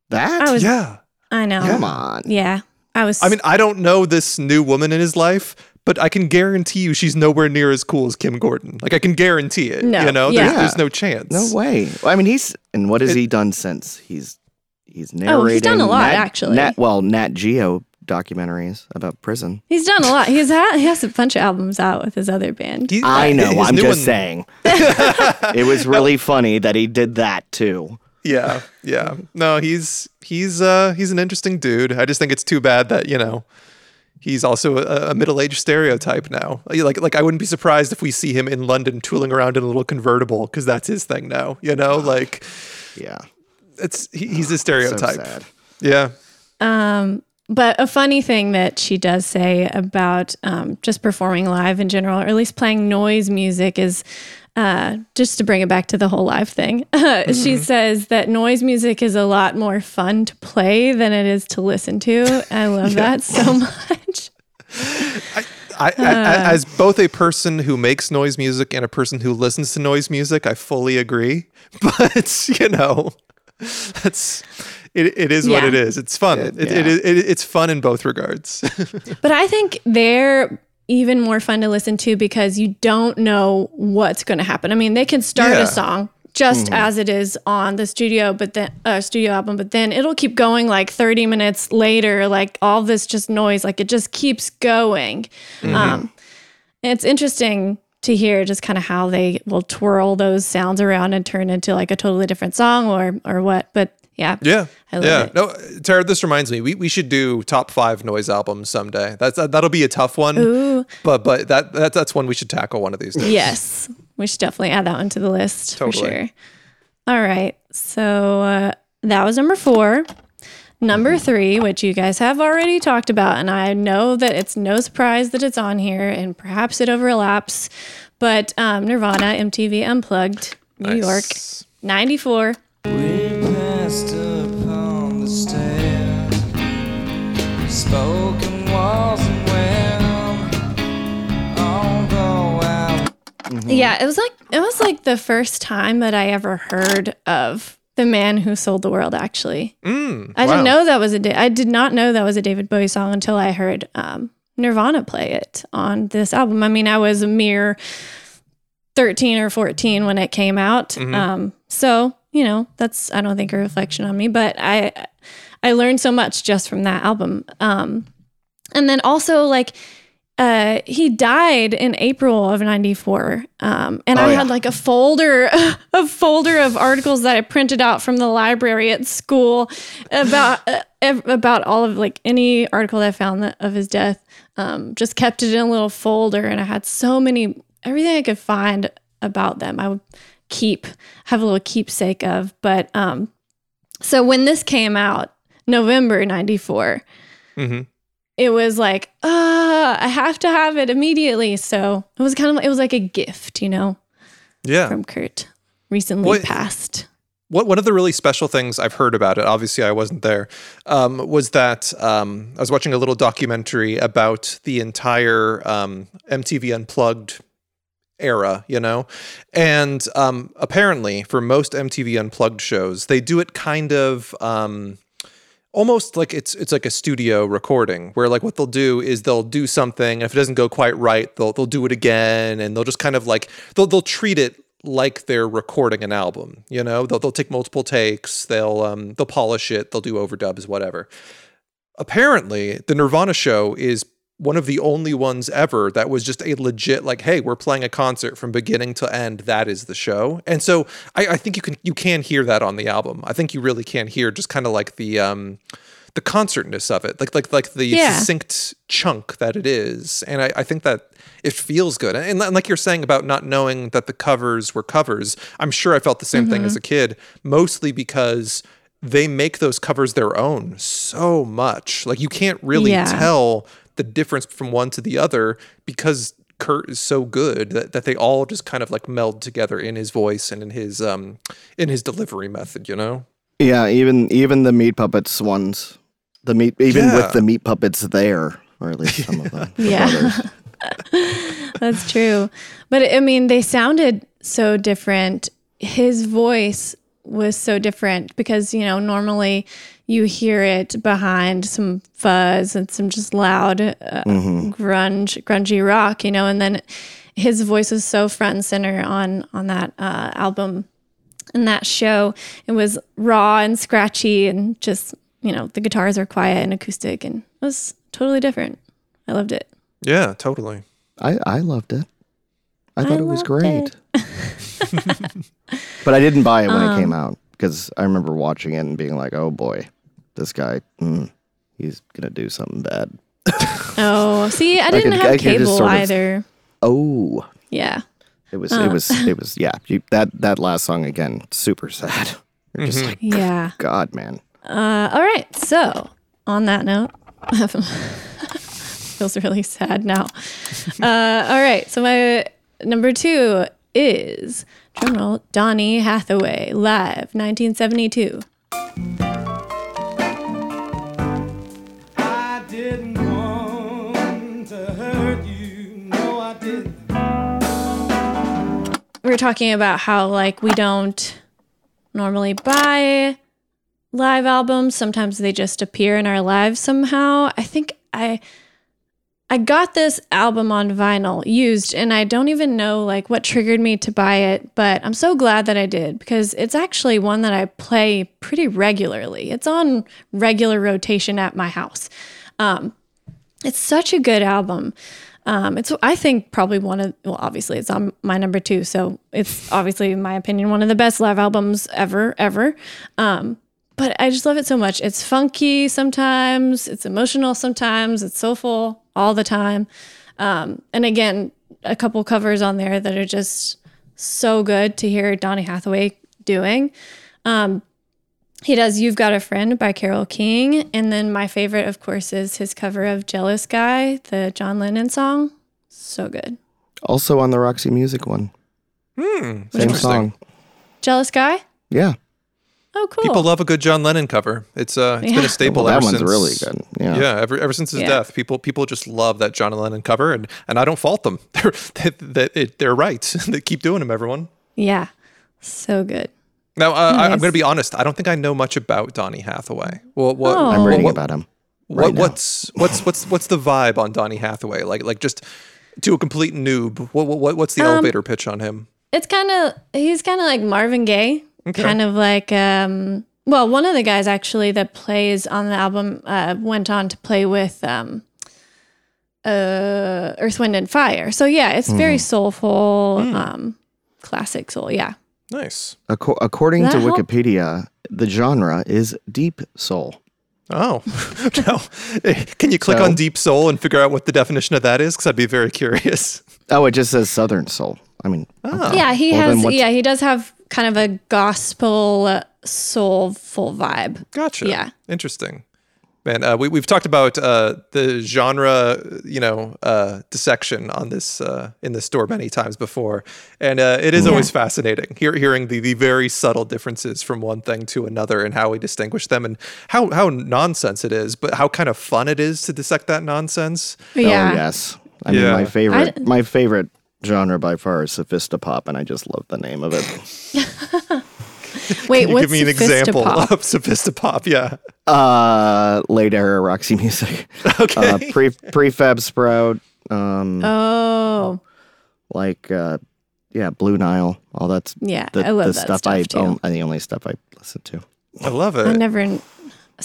that? I was. yeah, I know. Come on. Yeah. I was. I mean, I don't know this new woman in his life. But I can guarantee you, she's nowhere near as cool as Kim Gordon. Like I can guarantee it. No, you know, yeah. there's, there's no chance. No way. Well, I mean, he's and what has It- he done since? He's he's narrating. Oh, he's done a lot, Nat- actually. Nat, well, Nat Geo documentaries about prison. he's done a lot. He's had he has a bunch of albums out with his other band. He- I know. I'm just one- saying. it was really funny that he did that too. Yeah, yeah. No, he's he's uh he's an interesting dude. I just think it's too bad that you know he's also a, a middle-aged stereotype now. Like like I wouldn't be surprised if we see him in London tooling around in a little convertible because that's his thing now. You know, like Yeah. it's he, he's a So stereotype. sad. yeah. But a funny thing that she does say about um, just performing live in general, or at least playing noise music, is uh, just to bring it back to the whole live thing. She says that noise music is a lot more fun to play than it is to listen to. I love that so much. I, I, I- as both a person who makes noise music and a person who listens to noise music, I fully agree. But you know, that's it. It is what it is. It's fun. It, it, yeah. it, it, it's fun in both regards. But I think they're even more fun to listen to because you don't know what's going to happen. I mean, they can start Yeah. a song just as it is on the studio, but then uh, studio album, but then it'll keep going like 30 minutes later, like all this just noise, like it just keeps going. Um, it's interesting to hear just kind of how they will twirl those sounds around and turn into like a totally different song or or what. But yeah, Yeah. I love yeah. it. No, Tara, this reminds me. We, we should do top five noise albums someday. That's that'll be a tough one. Ooh. But but that, that that's one we should tackle one of these days. Yes, we should definitely add that one to the list for Totally. sure. All right, so uh, that was number four. Number three, which you guys have already talked about, and I know that it's no surprise that it's on here, and perhaps it overlaps, but um, Nirvana MTV Unplugged New York, 94. We passed upon the stair, spoken walls and well, although I Yeah, it was like it was like the first time that I ever heard of the man who sold the world. Actually, Mm, I didn't know that was a. Da- I did not know that was a David Bowie song until I heard um, Nirvana play it on this album. I mean, I was a mere thirteen or fourteen when it came out. Um, so you know, that's I don't think a reflection on me, but I I learned so much just from that album. Um, and then also like uh, he died in April of '94, um, and Oh, I yeah. had like a folder, a folder of articles that I printed out from the library at school about uh, about all of like any article that I found that, of his death. Um, just kept it in a little folder, and I had so many everything I could find about them. I would keep have a little keepsake of, but um, so when this came out, November '94 Mhm. It was like, ah, I have to have it immediately. So it was kind of, it was like a gift, you know, Yeah. from Kurt recently What- passed. What, one of the really special things I've heard about it, obviously I wasn't there, um, was that um, I was watching a little documentary about the entire um, MTV Unplugged era, you know? And um, apparently, for most MTV Unplugged shows, they do it kind of. Almost like it's it's like a studio recording where like what they'll do is they'll do something and if it doesn't go quite right they'll they'll do it again and they'll just kind of like they'll they'll treat it like they're recording an album you know? They'll they'll take multiple takes they'll um they'll polish it they'll do overdubs whatever. Apparently the Nirvana show is one of the only ones ever that was just a legit like hey we're playing a concert from beginning to end that is the show. And so I, I think you can you can hear that on the album. I think you really can hear just kind of like the um the concertness of it like like like the Yeah. succinct chunk that it is. And I, I think that it feels good. And, and like you're saying about not knowing that the covers were covers I'm sure I felt the same thing as a kid mostly because they make those covers their own so much. Like you can't really Yeah. tell the difference from one to the other because Kurt is so good that, that they all just kind of like meld together in his voice and in his um in his delivery method, you know? Yeah, even even the meat puppets ones, the meat even Yeah. with the meat puppets there, or at least some of them. the Yeah. That's true. But I mean, they sounded so different. His voice was so different because, you know, normally you hear it behind some fuzz and some just loud uh, grunge, grungy rock, you know, and then his voice was so front and center on on that uh, album and that show. It was raw and scratchy and just, you know, the guitars are quiet and acoustic and it was totally different. I loved it. Yeah, totally. I I loved it. I thought I it was loved great. but I didn't buy it when it Um, came out because I remember watching it and being like, "Oh boy, this guy, mm, he's gonna do something bad." Oh, see, I didn't I have could just cable sort of- either. Oh, Yeah. it was Uh. it was it was yeah. You, that that last song again, super sad. You're just like, Yeah. God, man. Uh, all right. So, on that note, feels really sad now. Uh, all right. So, my number two is drumroll Donny Hathaway live 1972. I didn't want to hurt you. No, I didn't. We were talking about how, like, we don't normally buy live albums. Sometimes they just appear in our lives somehow. I think I. I got this album on vinyl used and I don't even know like what triggered me to buy it, but I'm so glad that I did because it's actually one that I play pretty regularly. It's on regular rotation at my house. Um, it's such a good album. Um, it's I think probably one of well obviously it's on my number two, so it's obviously in my opinion one of the best live albums ever ever. Um, but I just love it so much. It's funky sometimes, it's emotional sometimes, it's soulful all the time. Um, and again, a couple covers on there that are just so good to hear Donny Hathaway doing. Um, he does You've Got a Friend by Carole King. And then my favorite, of course, is his cover of Jealous Guy, the John Lennon song. So good. Also on the Roxy Music one, Hmm. same song. Jealous Guy? Yeah. Oh, cool. People love a good John Lennon cover. It's uh, it's been a staple Well, that ever one's since. really good. Yeah. Yeah, ever, ever since his Yeah. death, people people just love that John Lennon cover, and and I don't fault them. They're they, they, it, they're right. they keep doing them. Everyone. yeah. So good. Now, uh, I, I'm going to be honest. I don't think I know much about Donny Hathaway. Well, what, Oh. I'm reading what, about him. what, right now. what's what's what's what's the vibe on Donny Hathaway? Like like just to a complete noob. What, what what's Um, the elevator pitch on him? It's kind of he's kind of like Marvin Gaye, Okay. kind of like um well, one of the guys actually that plays on the album uh went on to play with um uh Earth Wind and Fire. So yeah, it's very Hmm. soulful um classic soul, yeah. Nice. Acco- according to That help? Wikipedia, the genre is deep soul. Oh, no. Eh, Can you click So- on Deep Soul and figure out what the definition of that is? Because I'd be very curious. Oh, it just says southern soul. I mean, Oh. Yeah, he Well, then has what's- yeah, he does have kind of a gospel uh, soulful vibe. Gotcha. Yeah. Interesting. Man, uh, we, we've talked about uh, the genre, you know, uh, dissection on this uh, in this store many times before, and uh, it is always fascinating hear, hearing the, the very subtle differences from one thing to another and how we distinguish them and how how nonsense it is, but how kind of fun it is to dissect that nonsense. Yeah. oh yes. I mean, Yeah. my favorite, I- my favorite genre by far is sophistopop, and I just love the name of it. Wait, Can you what's give me an example Sophistopop? of sophistopop? Yeah. Uh, late era Roxy music. Okay. Uh, pre prefab sprout. Um, Oh, like uh, yeah, Blue Nile. All that's Yeah, The, I love the that stuff, stuff I too. own, the only stuff I listen to. I love it. I never,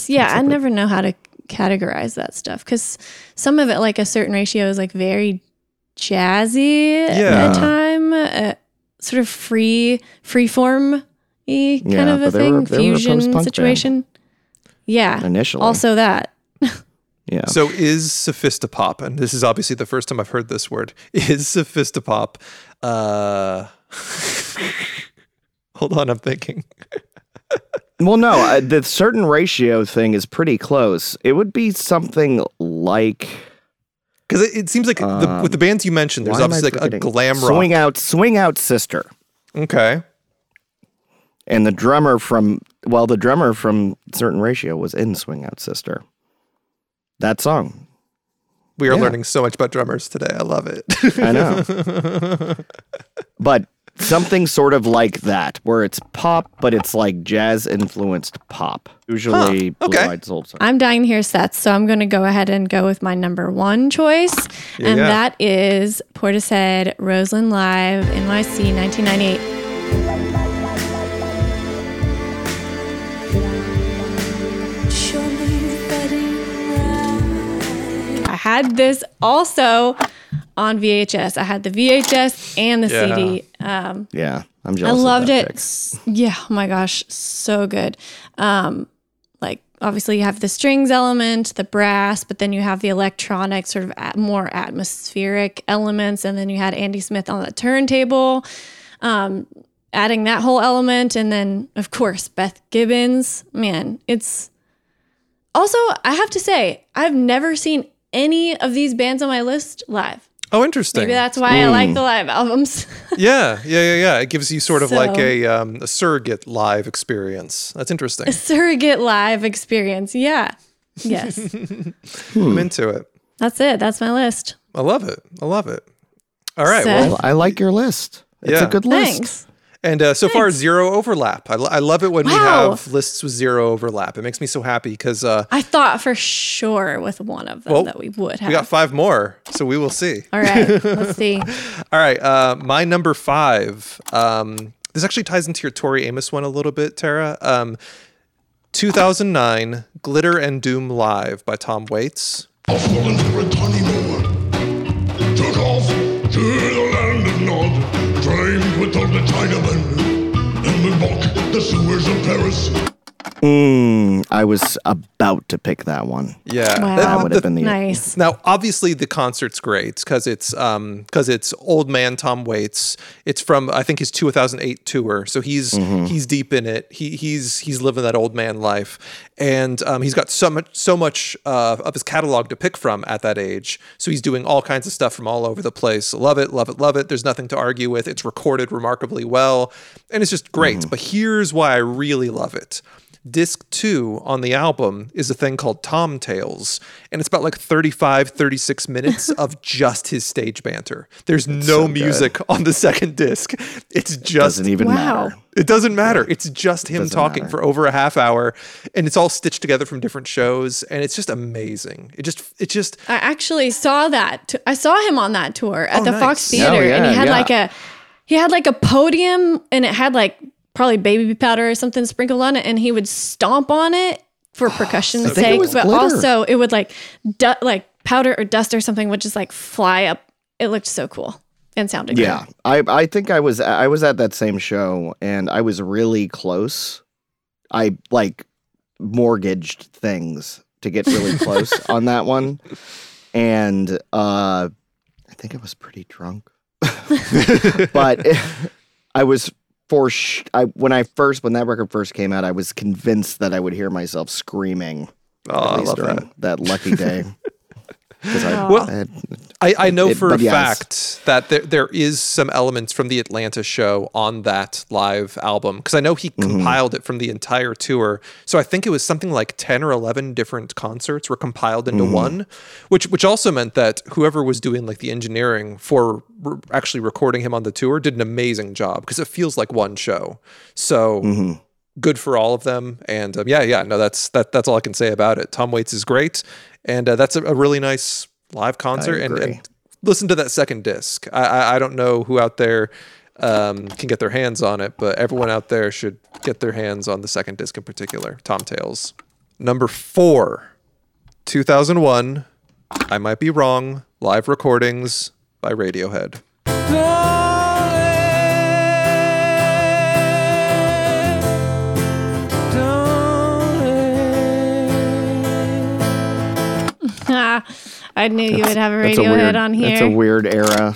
yeah, I never know how to categorize that stuff because some of it, like a certain ratio, is like very jazzy Yeah. at time, uh, sort of free, free form y kind Yeah, of a but they were- thing, were fusion post-punk band. situation. Yeah, Initially. also that. Yeah. So is sophistopop, and this is obviously the first time I've heard this word, is sophistopop uh hold on, I'm thinking. Well, no, uh, the certain ratio thing is pretty close. It would be something like Because it, it seems like the, with the bands you mentioned, there's Um, why am I obviously like a glam rock. Swing out, swing out, sister, Okay. and the drummer from well, the drummer from certain ratio was in Swing Out Sister. That song, We are Yeah. learning so much about drummers today. I love it. I know, but something sort of like that, where it's pop, but it's like jazz influenced pop. Usually, Huh, okay. Blue Eyed Soul. songs. I'm dying to hear Seth's, so I'm going to go ahead and go with my number one choice, Yeah, and yeah. that is Portishead Roseland Live NYC 1998. I had this also on VHS. I had the VHS and the Yeah. CD. Um, Yeah, I'm I jealous. of loved that it. pick. Yeah, oh my gosh, so good. Um, like obviously you have the strings element, the brass, but then you have the electronic sort of at- more atmospheric elements, and then you had Andy Smith on the turntable, um, adding that whole element, and then of course Beth Gibbons. Man, it's also I have to say I've never seen any of these bands on my list live. Oh, interesting. Maybe that's why I like the live albums. yeah, yeah, yeah, yeah. It gives you sort of like a um, a surrogate live experience. That's interesting. surrogate live experience. Yeah. Yes. I'm into it. That's it. That's my list. I love it. I love it. All right. So- well, I like your list. It's Yeah. a good list. Thanks. And uh, so far zero overlap. I, I love it when we have lists with zero overlap. It makes me so happy because uh, I thought for sure with one of them Well, that we would have. we got five more, so we will see. All right. Let's see. All right, uh, my number five. Um, this actually ties into your Tori Amos one a little bit, Tara. Um, 2009, Glitter and Doom Live by Tom Waits. The Chinamen, and we walk the sewers of Paris. Mm, I was about to pick that one. Yeah, Wow. That would have been the Nice. Now, obviously, the concert's great because it's um because it's old man Tom Waits. It's from I think his 2008 tour, so he's he's deep in it. He he's he's living that old man life, and um, he's got so much so much uh, of his catalog to pick from at that age. So he's doing all kinds of stuff from all over the place. Love it, love it, love it. There's nothing to argue with. It's recorded remarkably well, and it's just great. But here's why I really love it. Disc two on the album is a thing called Tom Tales, and it's about like 35, 36 minutes of just his stage banter. There's no music on the second disc. It's just Doesn't even Wow. matter. it doesn't matter. It's just him Doesn't talking matter. for over a half hour, and it's all stitched together from different shows, and it's just amazing. It just, it just, I actually saw that. t- I saw him on that tour at Oh, the nice. Fox Oh, Theater, and he had yeah. like a he had like a podium, and it had like probably baby powder or something sprinkled on it, and he would stomp on it for percussion's think sake, but glitter. also it would like du- like powder or dust or something would just like fly up. It looked so cool and sounded Yeah, good. I I think I was I was at that same show and I was really close. I like mortgaged things to get really close on that one, and uh, I think I was pretty drunk, but I was for sh- I when I first when that record first came out, I was convinced that I would hear myself screaming oh, at I least love during that. that lucky day. 'Cause I, Well, I I, I know It- for a yes. fact that there, there is some elements from the Atlanta show on that live album because I know he Mm-hmm. compiled it from the entire tour. So I think it was something like 10 or 11 different concerts were compiled into Mm-hmm. one, which which also meant that whoever was doing like the engineering for re- actually recording him on the tour did an amazing job because it feels like one show. So Mm-hmm. good for all of them. And um, yeah, yeah, no, that's that that's all I can say about it. Tom Waits is great, and uh, that's a, a really nice live concert. And, and listen to that second disc. I, I I don't know who out there um, can get their hands on it, but everyone out there should get their hands on the second disc in particular. Tom Tales, number four, two thousand one. I might be wrong. Live recordings by Radiohead. I knew you would have a that's a Radiohead weird. on here. That's a weird era.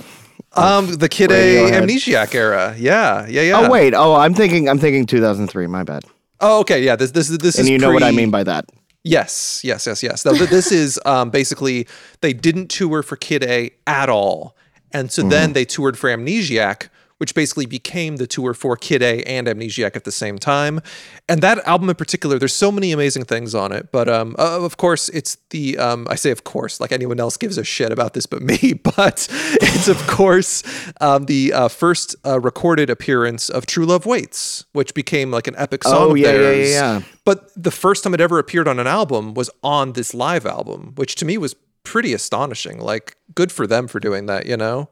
Um, the Kid A Amnesiac era. Yeah, yeah, yeah. Oh wait, oh I'm thinking I'm thinking 2003. My bad. Oh, okay. Yeah. This this this is. And is you know what I mean by that. Yes, yes, yes, yes. Now, this is um, basically they didn't tour for Kid A at all, and so then they toured for Amnesiac, which basically became the tour for Kid A and Amnesiac at the same time. And that album in particular, there's so many amazing things on it. But um, uh, of course, it's the um, I say of course, like anyone else gives a shit about this but me. But it's of course um, the uh, first uh, recorded appearance of True Love Waits, which became like an epic song Oh, of yeah, yeah, yeah, yeah. But the first time it ever appeared on an album was on this live album, which to me was pretty astonishing. Like, good for them for doing that, you know?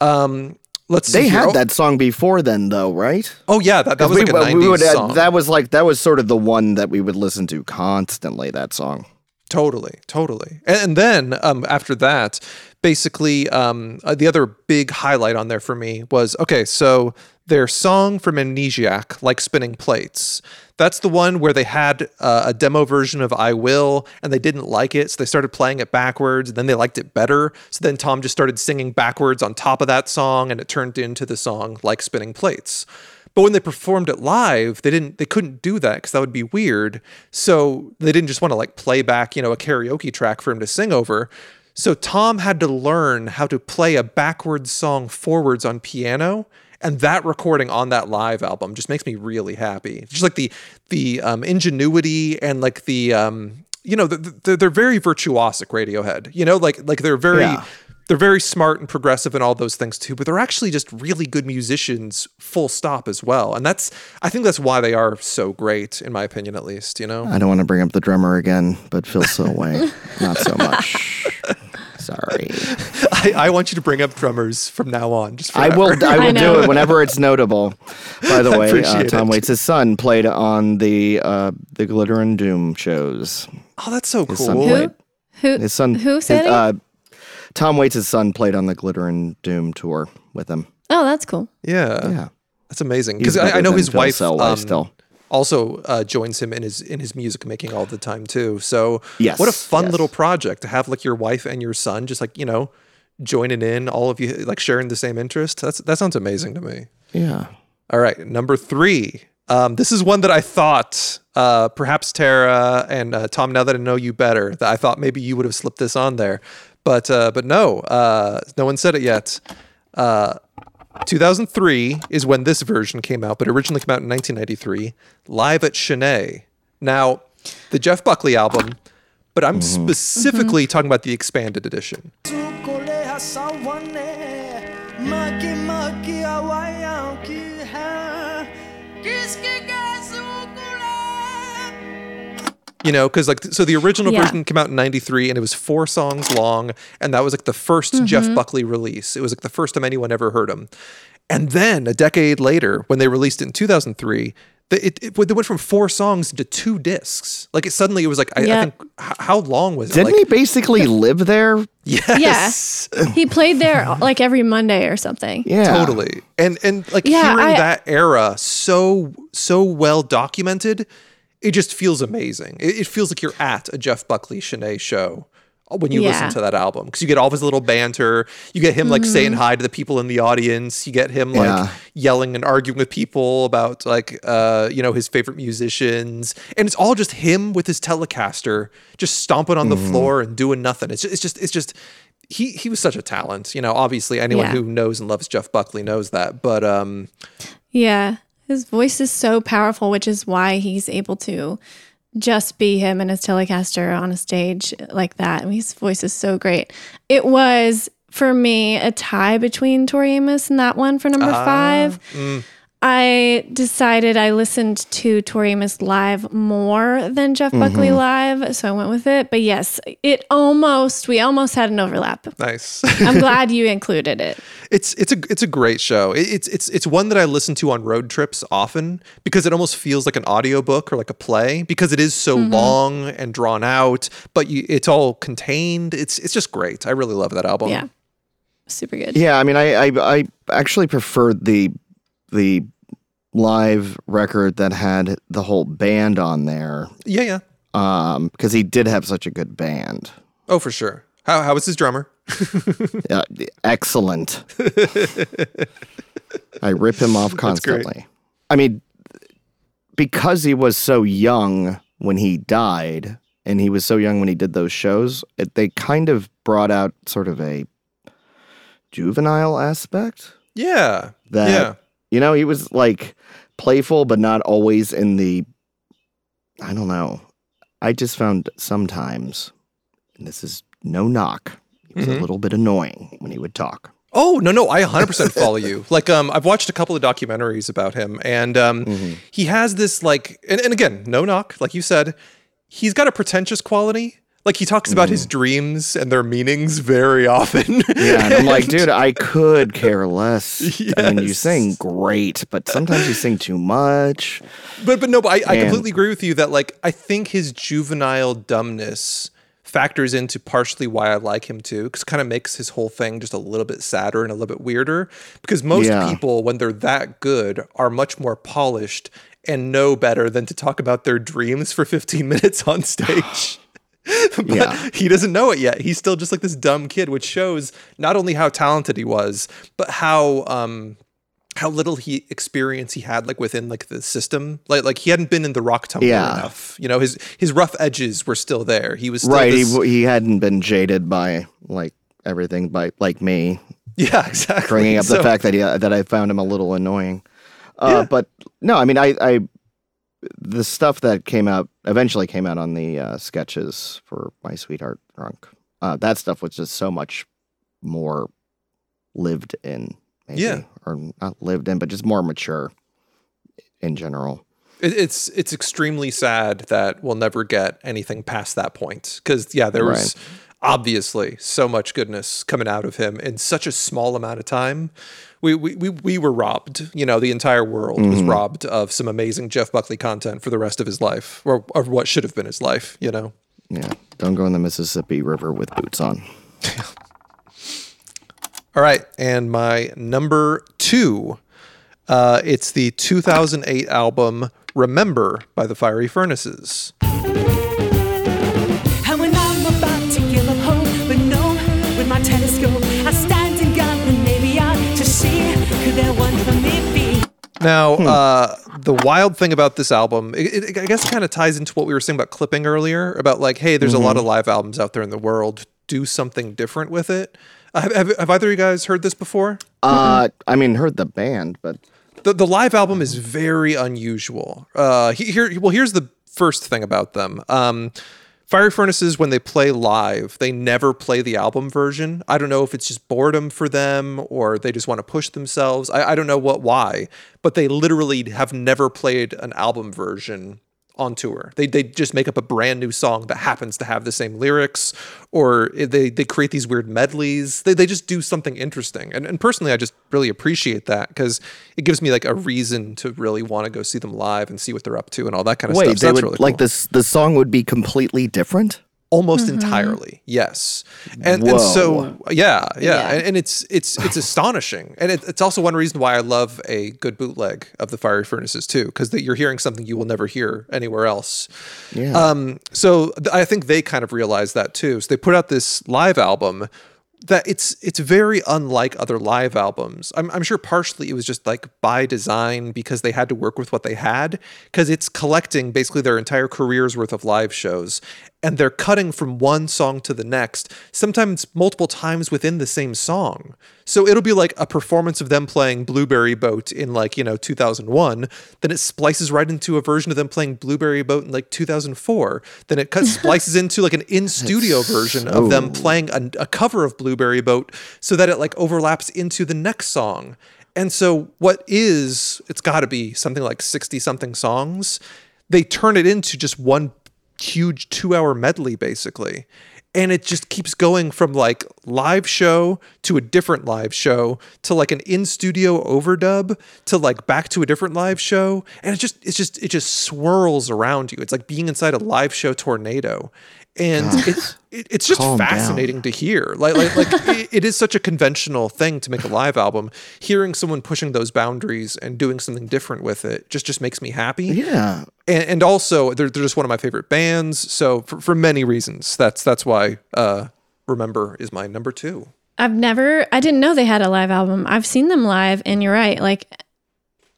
Um, let's. They here. had oh, that song before then, though, right? Oh, yeah, that, that was like a 90s we would, uh, song. that was like that was sort of the one that we would listen to constantly. That song. Totally, totally. And, and then um, after that, basically, um, uh, the other big highlight on there for me was okay, so their song from Amnesiac, Like Spinning Plates, that's the one where they had uh, a demo version of I Will and they didn't like it. So they started playing it backwards and then they liked it better. So then Thom just started singing backwards on top of that song and it turned into the song Like Spinning Plates. But when they performed it live, they didn't they couldn't do that because that would be weird. So they didn't just want to like play back, you know, a karaoke track for him to sing over. So Thom had to learn how to play a backwards song forwards on piano. And that recording on that live album just makes me really happy. Just like the the um, ingenuity and like the um, you know, they're, they're very virtuosic Radiohead. You know, like like they're very Yeah. They're very smart and progressive and all those things too, but they're actually just really good musicians, full stop as well. And that's I think that's why they are so great, in my opinion, at least. You know, I don't want to bring up the drummer again, but Phil Selway, not so much. Sorry. I, I want you to bring up drummers from now on. Just I will. I will know. do it whenever it's notable. By the way, uh, Tom it. Waits' son played on the uh, the Glitter and Doom shows. Oh, that's so His son cool. played. Who? His son. Who his, said it? uh, Tom Waits' son played on the Glitter and Doom tour with him. oh, that's cool. Yeah, Yeah. that's amazing. Because I, I know his Phil wife um, still. also uh, joins him in his in his music making all the time too. So Yes, what a fun yes. little project to have like your wife and your son just like you know joining in, all of you like sharing the same interest. That's that sounds amazing to me. Yeah. All right, number three. Um, this is one that I thought uh, perhaps Tara and uh, Tom. Now that I know you better, that I thought maybe you would have slipped this on there, but uh, but no, uh, no one said it yet. Uh, 2003 is when this version came out, but originally came out in 1993, live at Sin-é. Now, the Jeff Buckley album, but I'm specifically talking about the expanded edition. You know, because like, so the original Yeah. version came out in '93, and it was four songs long, and that was like the 1st mm-hmm. Jeff Buckley release. It was like the first time anyone ever heard him. And then a decade later, when they released it in 2003, the, it, it, they went from four songs to two discs. Like it suddenly, it was like I, I think h- how long was it? Didn't like, he basically live there? Yes. Yeah. He played there like every Monday or something. Yeah. Totally. And and like Yeah, hearing I- that era so so well documented, it just feels amazing. It, it feels like you're at a Jeff Buckley Sin-é show when you listen to that album because you get all of his little banter. You get him like saying hi to the people in the audience. You get him like Yeah. yelling and arguing with people about like uh you know his favorite musicians, and it's all just him with his Telecaster just stomping on the floor and doing nothing. It's just, it's just it's just he he was such a talent. You know, obviously anyone Yeah. who knows and loves Jeff Buckley knows that. But um, Yeah. His voice is so powerful, which is why he's able to just be him and his Telecaster on a stage like that. I mean, his voice is so great. It was, for me, a tie between Tori Amos and that one for number ah, five. Mm. I decided I listened to Tori Amos live more than Jeff mm-hmm. Buckley live, so I went with it. But yes, it almost, we almost had an overlap. nice. I'm glad you included it. it's it's a it's a great show. It- It's it's it's one that I listen to on road trips often because it almost feels like an audiobook or like a play because it is so mm-hmm. long and drawn out, but you, it's all contained. It's it's just great. I really love that album. Yeah. Super good. Yeah, I mean, I, I I actually preferred the the live record that had the whole band on there, yeah, yeah. um, because he did have such a good band. Oh, for sure. How how was his drummer? Uh, excellent. I rip him off constantly. I mean, because he was so young when he died, and he was so young when he did those shows, it, they kind of brought out sort of a juvenile aspect. Yeah, that yeah. you know he was like playful but not always in the i don't know i just found sometimes and this is no knock he was Mhm. a little bit annoying when he would talk Oh no, no, I 100% follow you. Like, um, I've watched a couple of documentaries about him, and um, Mm-hmm. he has this like, and, and again, no knock, like you said, he's got a pretentious quality. Like he talks about his dreams and their meanings very often. Mm. yeah and i'm like dude i could care less i mean you sing great but sometimes you sing too much but but no, but I, I completely agree with you that like I think his juvenile dumbness factors into partially why I like him too, because kind of makes his whole thing just a little bit sadder and a little bit weirder. Because most Yeah. people, when they're that good, are much more polished and know better than to talk about their dreams for 15 minutes on stage. but Yeah. he doesn't know it yet. He's still just like this dumb kid, which shows not only how talented he was, but how um how little he experience he had like within like the system. Like like he hadn't been in the rock tumbler Yeah. enough. You know, his his rough edges were still there. He was still right this- he, he hadn't been jaded by like everything by like me yeah, exactly. bringing up the fact that he, that I found him a little annoying. Uh, Yeah. But no, I mean, I, I the stuff that came out eventually came out on the uh, sketches for My Sweetheart Drunk. Uh, that stuff was just so much more lived in, maybe, Yeah. or not lived in, but just more mature in general. It, it's it's extremely sad that we'll never get anything past that point because yeah, there was obviously so much goodness coming out of him in such a small amount of time. We we we, we were robbed. You know, the entire world was robbed of some amazing Jeff Buckley content for the rest of his life, or or what should have been his life. You know. Yeah, don't go in the Mississippi River with boots on. All right, and my number two, uh, it's the 2008 album Remember by the Fiery Furnaces. Now, uh, the wild thing about this album, it, it, I guess, kind of ties into what we were saying about clipping earlier about like, hey, there's a lot of live albums out there in the world. Do something different with it. Uh, have, have, have either of you guys heard this before? Uh, I mean, heard the band, but the, the live album is very unusual. Uh, he- here, well, here's the first thing about them. Um, Fiery Furnaces, when they play live, they never play the album version. I don't know if it's just boredom for them or they just want to push themselves. I, I don't know what why, but they literally have never played an album version on tour. They, they just make up a brand new song that happens to have the same lyrics, or they, they create these weird medleys. They, they just do something interesting. And, and personally, I just really appreciate that because it gives me like a reason to really want to go see them live and see what they're up to and all that kind of wait, stuff. So they would really like this. The song would be completely different. Almost entirely yes. And, and so yeah yeah, Yeah. And, and it's it's it's astonishing. And it, it's also one reason why i love a good bootleg of the fiery furnaces too because that you're hearing something you will never hear anywhere else. Yeah. um so th- i think they kind of realized that too. So they put out this live album that it's it's very unlike other live albums. I'm, I'm sure partially it was just like by design because they had to work with what they had because it's collecting basically their entire career's worth of live shows and they're cutting from one song to the next, sometimes multiple times within the same song. So it'll be like a performance of them playing Blueberry Boat in like, you know, 2001, then it splices right into a version of them playing Blueberry Boat in like 2004. Then it cuts splices into like an in-studio version of them playing a, a cover of Blueberry Boat so that it like overlaps into the next song. And so what is it's got to be something like 60 something songs. They turn it into just one huge 2-hour medley basically. And it just keeps going from like live show to a different live show to like an in-studio overdub to like back to a different live show and it just it's just it just swirls around you. It's like being inside a live show tornado. And it, it, it's just Calm down. fascinating to hear. Like, like, like it, it is such a conventional thing to make a live album. Hearing someone pushing those boundaries and doing something different with it just just makes me happy. yeah. And, and also, they're, they're just one of my favorite bands. So for, for many reasons, that's that's why uh, Remember is my number two. I've never, I didn't know they had a live album. I've seen them live, and you're right. Like,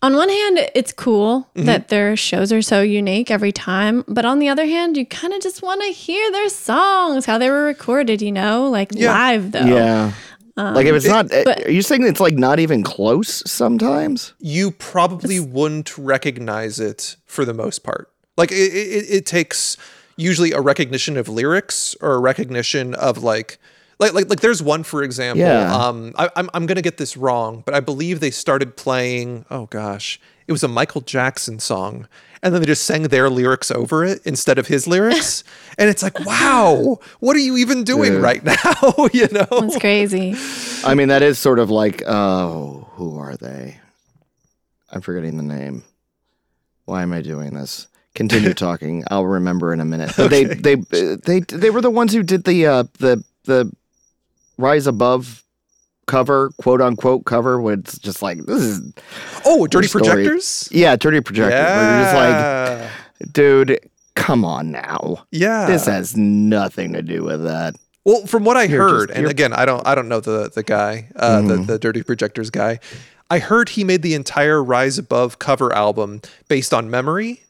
on one hand, it's cool Mm-hmm. that their shows are so unique every time. But on the other hand, you kind of just want to hear their songs, how they were recorded, you know, like Yeah. live though. Yeah. like if it's not, Um, but- are you saying it's like not even close sometimes? You probably wouldn't recognize it for the most part. Like it, it, it takes usually a recognition of lyrics or a recognition of like. Like, like, like there's one for example. Yeah. Um, I, I'm, I'm gonna get this wrong, but I believe they started playing. Oh gosh, it was a Michael Jackson song, and then they just sang their lyrics over it instead of his lyrics, and it's like, wow, what are you even doing Dude. right now? you know? It's crazy. I mean, that is sort of like, oh, who are they? I'm forgetting the name. Why am I doing this? Continue talking. I'll remember in a minute. But they, they, they, they were the ones who did the, uh, the, the Rise Above cover, quote unquote cover, where it's just like this is, Oh, Dirty story. Projectors. yeah, dirty projector. Where you're just like, dude, come on now. yeah. This has nothing to do with that. Well, from what I You're heard, just- and again, I don't, I don't know the the guy, uh, the Mm-hmm. the Dirty Projectors guy. I heard he made the entire Rise Above cover album based on memory.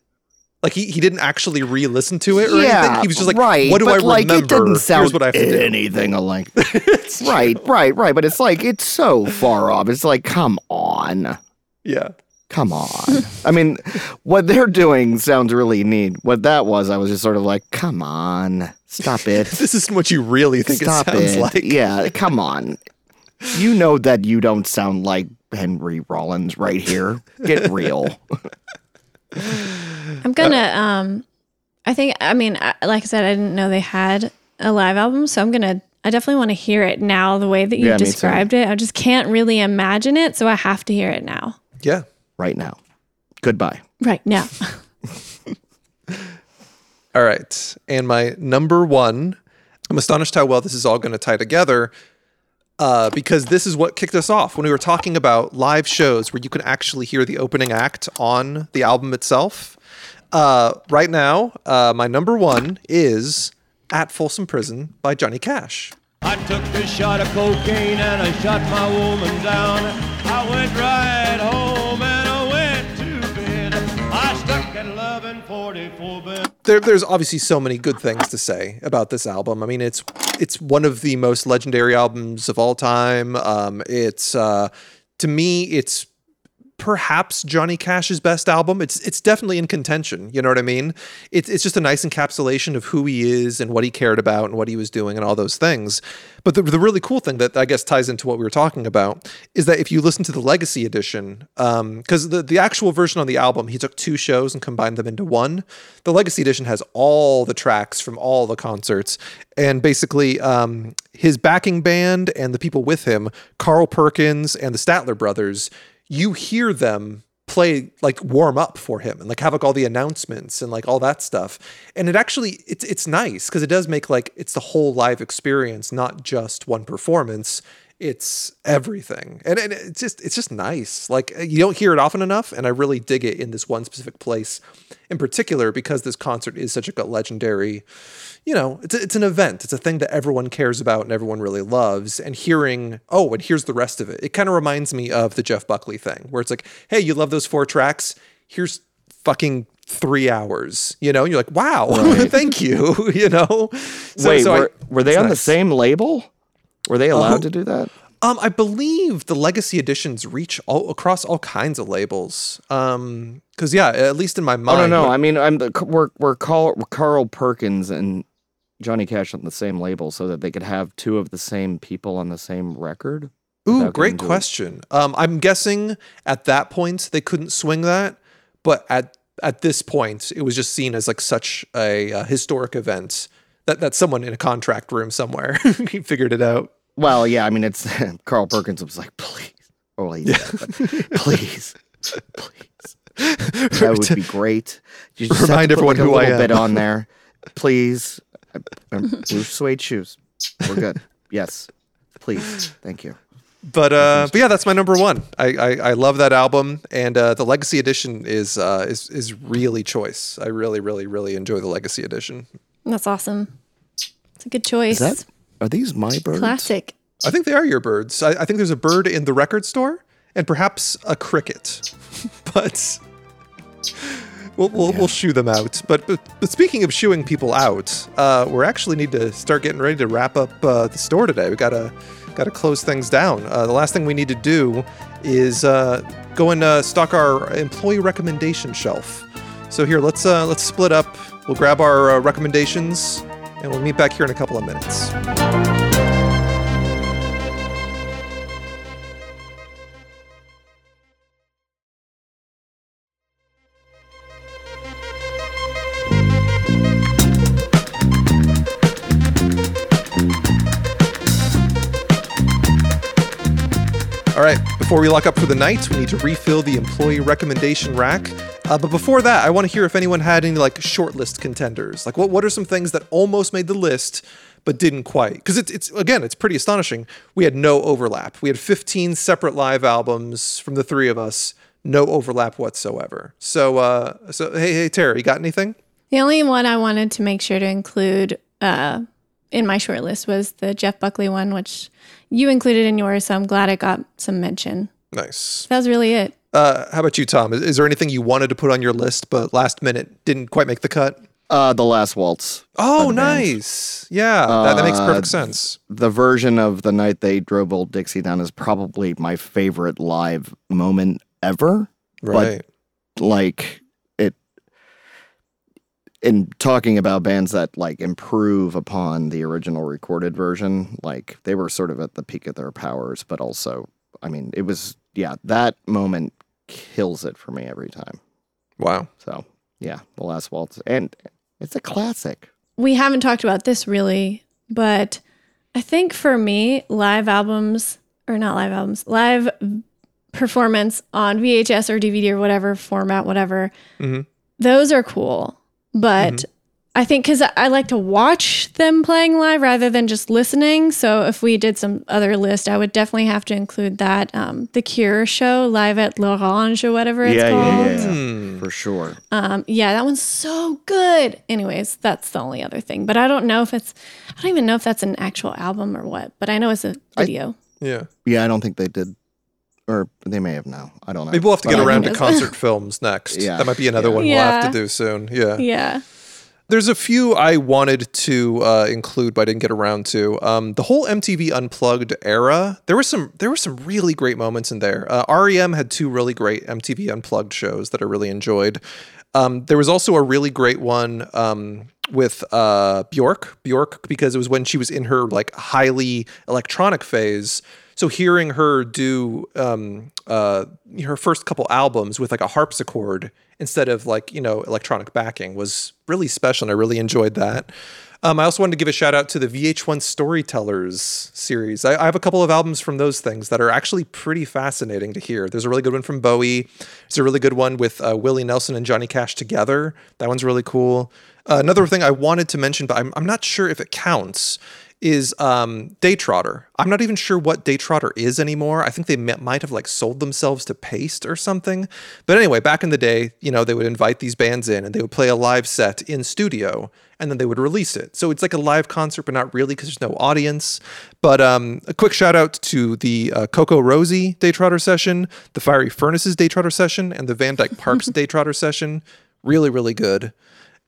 Like he, he didn't actually re-listen to it or anything. He was just like, right, "What do I but, like, remember? It didn't sound Here's what I have to do." anything alike. right, right, right. But it's like it's so far off. It's like, come on, Yeah, come on. I mean, what they're doing sounds really neat. What that was, I was just sort of like, come on, stop it, this isn't what you really think stop it sounds it. like. Yeah, come on. You know that you don't sound like Henry Rollins right here. Get real. I'm gonna. Um, I think. I mean, I, like I said, I didn't know they had a live album, so I'm gonna. I definitely want to hear it now. The way that you Yeah, described it, I just can't really imagine it, so I have to hear it now. yeah. right now. Goodbye. Right now. All right. And my number one, I'm astonished how well this is all going to tie together. Uh, because this is what kicked us off when we were talking about live shows where you can actually hear the opening act on the album itself. Uh, right now, uh, my number one is At Folsom Prison by Johnny Cash. I took a shot of cocaine and I shot my woman down. I went right home there, there's obviously so many good things to say about this album. I mean, it's it's one of the most legendary albums of all time. Um, it's uh, to me, it's perhaps Johnny Cash's best album. It's it's definitely in contention. You know what I mean? It's it's just a nice encapsulation of who he is and what he cared about and what he was doing and all those things. But the, the really cool thing that I guess ties into what we were talking about is that if you listen to the Legacy edition, because the the actual version on the album, he took two shows and combined them into one. The Legacy edition has all the tracks from all the concerts, and basically um, his backing band and the people with him, Carl Perkins and the Statler brothers you hear them play like warm up for him and like have like all the announcements and like all that stuff. And it actually it's it's nice because it does make like it's the whole live experience not just one performance it's everything and, and it's just it's just nice like uh, you don't hear it often enough and i really dig it in this one specific place in particular because this concert is such a legendary you know, it's, a, it's an event. It's a thing that everyone cares about and everyone really loves. And hearing, oh, and here's the rest of it. It kind of reminds me of the Jeff Buckley thing, where it's like, hey, you love those four tracks? Here's fucking three hours, you know? And you're like, wow, thank you, you know? So- Wait, so I- were, were they on the same label? Were they allowed Oh. to do that? Um, I believe the legacy editions reach all across all kinds of labels. Um, because yeah, at least in my Oh mind, no, no. I mean, I'm the, we're we're Carl, Carl Perkins and Johnny Cash on the same label, so that they could have two of the same people on the same record. Ooh, great getting to it. question. Um, I'm guessing at that point they couldn't swing that, but at at this point it was just seen as like such a, uh historic event that that someone in a contract room somewhere figured it out. Well, yeah. I mean, it's Carl Perkins was like, please, oh, he did, but please, please. That would be great. You just have to Remind put, everyone like, a who I little bit on there, please. Um, Blue suede shoes. We're good. Yes, please. Thank you. But uh, but yeah, that's my number one. I I, I love that album, and uh, the Legacy Edition is uh, is is really choice. I really really really enjoy the Legacy Edition. That's awesome. It's a good choice. Is that are these my birds? Classic. I think they are your birds. I, I think there's a bird in the record store and perhaps a cricket, but we'll we'll, we'll shoo them out. But, but but speaking of shooing people out, uh, we actually need to start getting ready to wrap up uh, the store today. We gotta gotta close things down. Uh, the last thing we need to do is uh, go and uh, stock our employee recommendation shelf. So here, let's uh, let's split up. We'll grab our uh, recommendations, and we'll meet back here in a couple of minutes. Right, before we lock up for the night, we need to refill the employee recommendation rack. Uh, but before that, I want to hear if anyone had any like shortlist contenders. Like, what what are some things that almost made the list but didn't quite? Because it's it's again, it's pretty astonishing. We had no overlap. We had 15 separate live albums from the three of us, no overlap whatsoever. So, uh, so hey, hey, Tara, you got anything? The only one I wanted to make sure to include uh, in my short list was the Jeff Buckley one, which you included in yours. So I'm glad it got some mention. Nice. That was really it. Uh, how about you, Tom? Is, is there anything you wanted to put on your list but last minute didn't quite make the cut? Uh, the last waltz. Oh, the band. nice. Yeah, that, that makes Uh, perfect sense. The version of the night they drove old Dixie down is probably my favorite live moment ever. Right. like it in talking about bands that like improve upon the original recorded version like they were sort of at the peak of their powers but also i mean it was yeah that moment kills it for me every time wow. so yeah the last waltz and it's a classic we haven't talked about this really, but I think for me, live albums or not live albums, live performance on VHS or DVD or whatever format, whatever, Mhm. those are cool. But I think because I like to watch them playing live rather than just listening. So if we did some other list, I would definitely have to include that. Um, the Cure show live at L'Orange or whatever it's yeah, called. yeah, yeah, yeah, for sure. Um, yeah, that one's so good. Anyways, that's the only other thing. But I don't know if it's, I don't even know if that's an actual album or what. But I know it's a video. Yeah. Yeah, I don't think they did, or they may have now. I don't know. Maybe we'll have to But get I around to concert films next. Yeah. That might be another Yeah. one we'll have to do soon. Yeah. yeah. There's a few I wanted to uh, include, but I didn't get around to. Um, the whole MTV Unplugged era, there were some there were some really great moments in there. Uh, REM had two really great MTV Unplugged shows that I really enjoyed. Um, there was also a really great one um, with uh, Bjork, Bjork, because it was when she was in her like highly electronic phase. So hearing her do um, uh, her first couple albums with like a harpsichord instead of like you know electronic backing was really special, and I really enjoyed that. Um, I also wanted to give a shout out to the VH1 Storytellers series. I, I have a couple of albums from those things that are actually pretty fascinating to hear. There's a really good one from Bowie. There's a really good one with uh, Willie Nelson and Johnny Cash together. That one's really cool. Uh, another thing I wanted to mention, but I'm, I'm not sure if it counts, is um, Daytrotter. I'm not even sure what Daytrotter is anymore. I think they m- might have like sold themselves to Paste or something. But anyway, back in the day, you know, they would invite these bands in and they would play a live set in studio and then they would release it. So it's like a live concert, but not really because there's no audience. But um, a quick shout out to the uh, CocoRosie Daytrotter session, the Fiery Furnaces Daytrotter session, and the Van Dyke Parks Daytrotter session. Really, really good.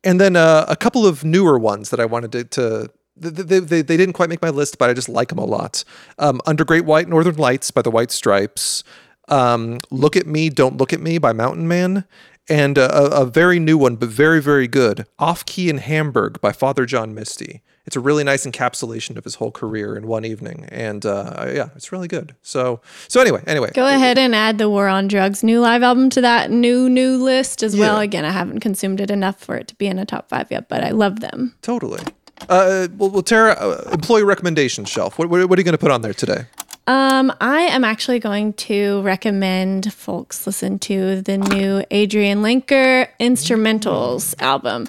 And then uh, a couple of newer ones that I wanted to. to they, they, they didn't quite make my list, but I just like them a lot. Um, Under Great White Northern Lights by the White Stripes. Um, Look at Me, Don't Look at Me by Mountain Man. And a, a, very new one, but very, very good. Off Key in Hamburg by Father John Misty. It's a really nice encapsulation of his whole career in one evening. And uh, yeah, it's really good. So, so anyway, anyway. Go ahead and add the War on Drugs new live album to that new new list as well. Again, I haven't consumed it enough for it to be in a top five yet, but I love them. Totally. Uh, well, well, Tara, uh, employee recommendation shelf. What, what, what are you going to put on there today? Um, I am actually going to recommend folks listen to the new Adrianne Lenker instrumentals album.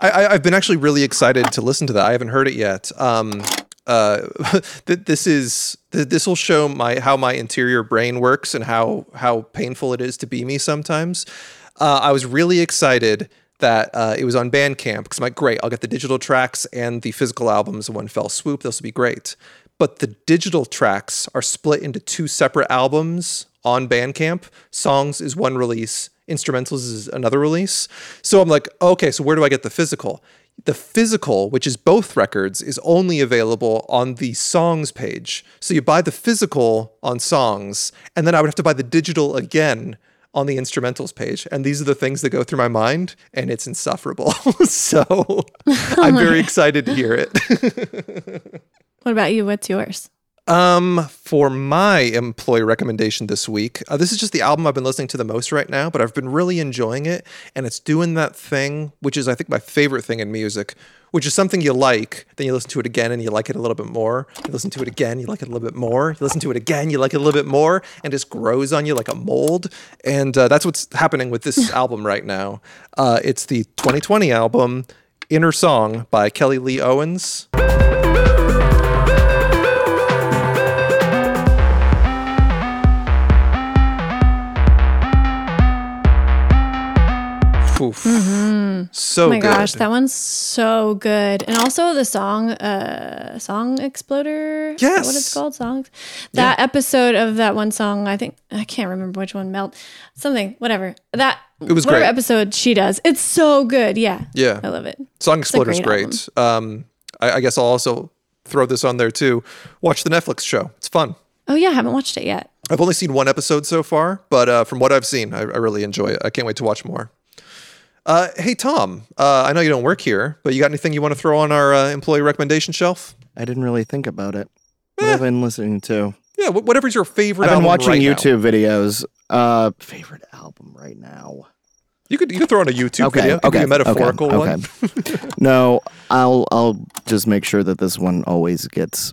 I, I, I've been actually really excited to listen to that. I haven't heard it yet. Um, uh, this is this will show my how my interior brain works and how how painful it is to be me sometimes. Uh, I was really excited that uh, it was on Bandcamp because I'm like, great, I'll get the digital tracks and the physical albums in one fell swoop. This will be great. But the digital tracks are split into two separate albums on Bandcamp. Songs is one release, instrumentals is another release. So I'm like, okay, so where do I get the physical? The physical, which is both records, is only available on the songs page. So you buy the physical on songs, and then I would have to buy the digital again on the instrumentals page. And these are the things that go through my mind, and it's insufferable. so I'm very excited to hear it. What about you? What's yours? Um, for my employee recommendation this week, uh, this is just the album I've been listening to the most right now, but I've been really enjoying it, and it's doing that thing, which is I think my favorite thing in music, which is something you like, then you listen to it again and you like it a little bit more. You listen to it again, you like it a little bit more. You listen to it again, you like it a little bit more, and just grows on you like a mold. And uh, that's what's happening with this album right now. Uh, it's the 2020 album Inner Song by Kelly Lee Owens. Oof. So Mm-hmm. Oh my good. gosh, that one's so good. And also the song, uh, Song Exploder. Is that what Yes. it's called? Songs. That episode of that one song, I think I can't remember which one. Melt something, whatever. That It was whatever great. episode she does. It's so good. Yeah. Yeah. I love it. Song Exploder's great great. Um, I, I guess I'll also throw this on there too. Watch the Netflix show. It's fun. Oh yeah, I haven't watched it yet. I've only seen one episode so far, but uh, from what I've seen, I, I really enjoy it. I can't wait to watch more. Uh, hey Tom, uh, I know you don't work here, but you got anything you want to throw on our uh, employee recommendation shelf? I didn't really think about it. What have I been listening to? Yeah, wh- whatever's your favorite. I've been album watching right now. YouTube videos. Uh, favorite album right now. You could you could throw on a YouTube Okay, video. Okay, a metaphorical okay, one. okay. no, I'll I'll just make sure that this one always gets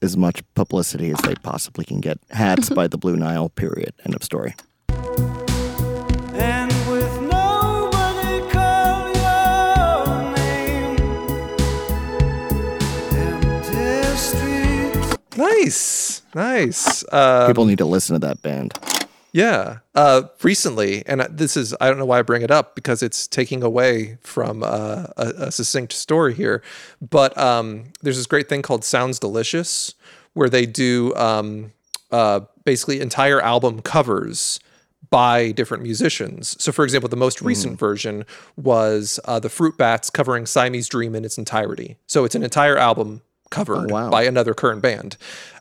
as much publicity as they possibly can get. Hats by the Blue Nile. Period. End of story. Nice, nice. Uh, People need to listen to that band. Yeah. Uh, recently, and this is, I don't know why I bring it up because it's taking away from uh, a, a succinct story here. But um, there's this great thing called Sounds Delicious where they do um, uh, basically entire album covers by different musicians. So, for example, the most recent version was uh, the Fruit Bats covering Siamese Dream in its entirety. So, it's an entire album covered wow. by another current band.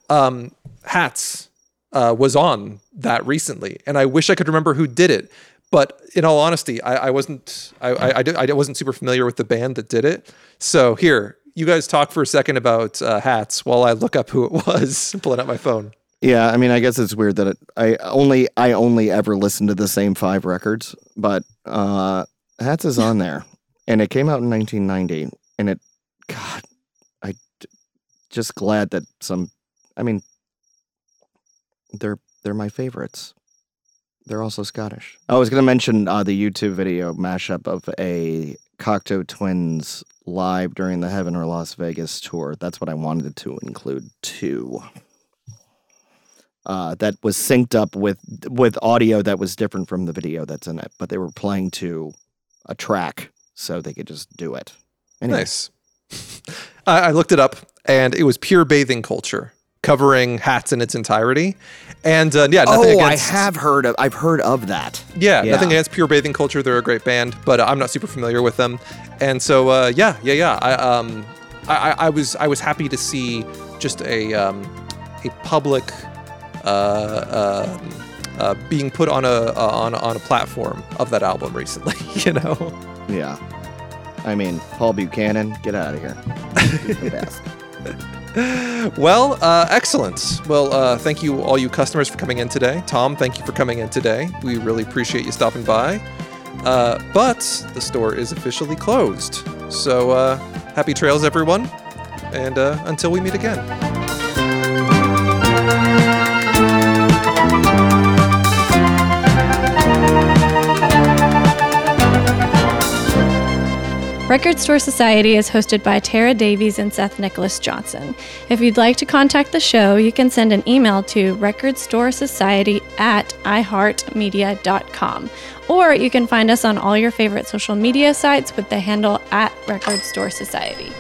Um, Hats uh, was on that recently, and I wish I could remember who did it. But in all honesty, I, I wasn't I, I, I, I wasn't super familiar with the band that did it. So here, you guys talk for a second about uh, hats while I look up who it was. pulling out my phone. Yeah, I mean, I guess it's weird that it, I only I only ever listened to the same five records, but uh, Hats is on there, and it came out in 1990, and it, God, just glad that some, I mean, they're they're my favorites. They're also Scottish. I was going to mention uh, the YouTube video mashup of a Cocteau Twins live during the Heaven or Las Vegas tour. That's what I wanted to include too uh, that was synced up with with audio that was different from the video that's in it, but they were playing to a track so they could just do it. Anyway, Nice. I, I looked it up, and it was pure bathing culture covering hats in its entirety. And uh, yeah, nothing Oh, against. I have heard of. I've heard of that. Yeah, Yeah. nothing against Pure Bathing Culture. They're a great band, but uh, I'm not super familiar with them. And so, uh, yeah, yeah, yeah. I, um, I, I- I was, I was happy to see just a, um, a public, uh, uh, uh, being put on a uh, on on a platform of that album recently. You know. Yeah. I mean, Paul Buchanan, get out of here. Well, uh, excellent. Well, uh, thank you, all you customers, for coming in today. Tom, thank you for coming in today. We really appreciate you stopping by. Uh, but the store is officially closed. So uh, happy trails, everyone. And uh, until we meet again. Record Store Society is hosted by Tara Davies and Seth Nicholas Johnson. If you'd like to contact the show, you can send an email to recordstoresociety at iheartmedia.com. Or you can find us on all your favorite social media sites with the handle at Record Store Society.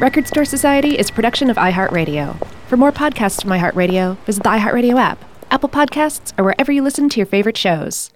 Record Store Society is a production of iHeartRadio. For more podcasts from iHeartRadio, visit the iHeartRadio app, Apple Podcasts, or wherever you listen to your favorite shows.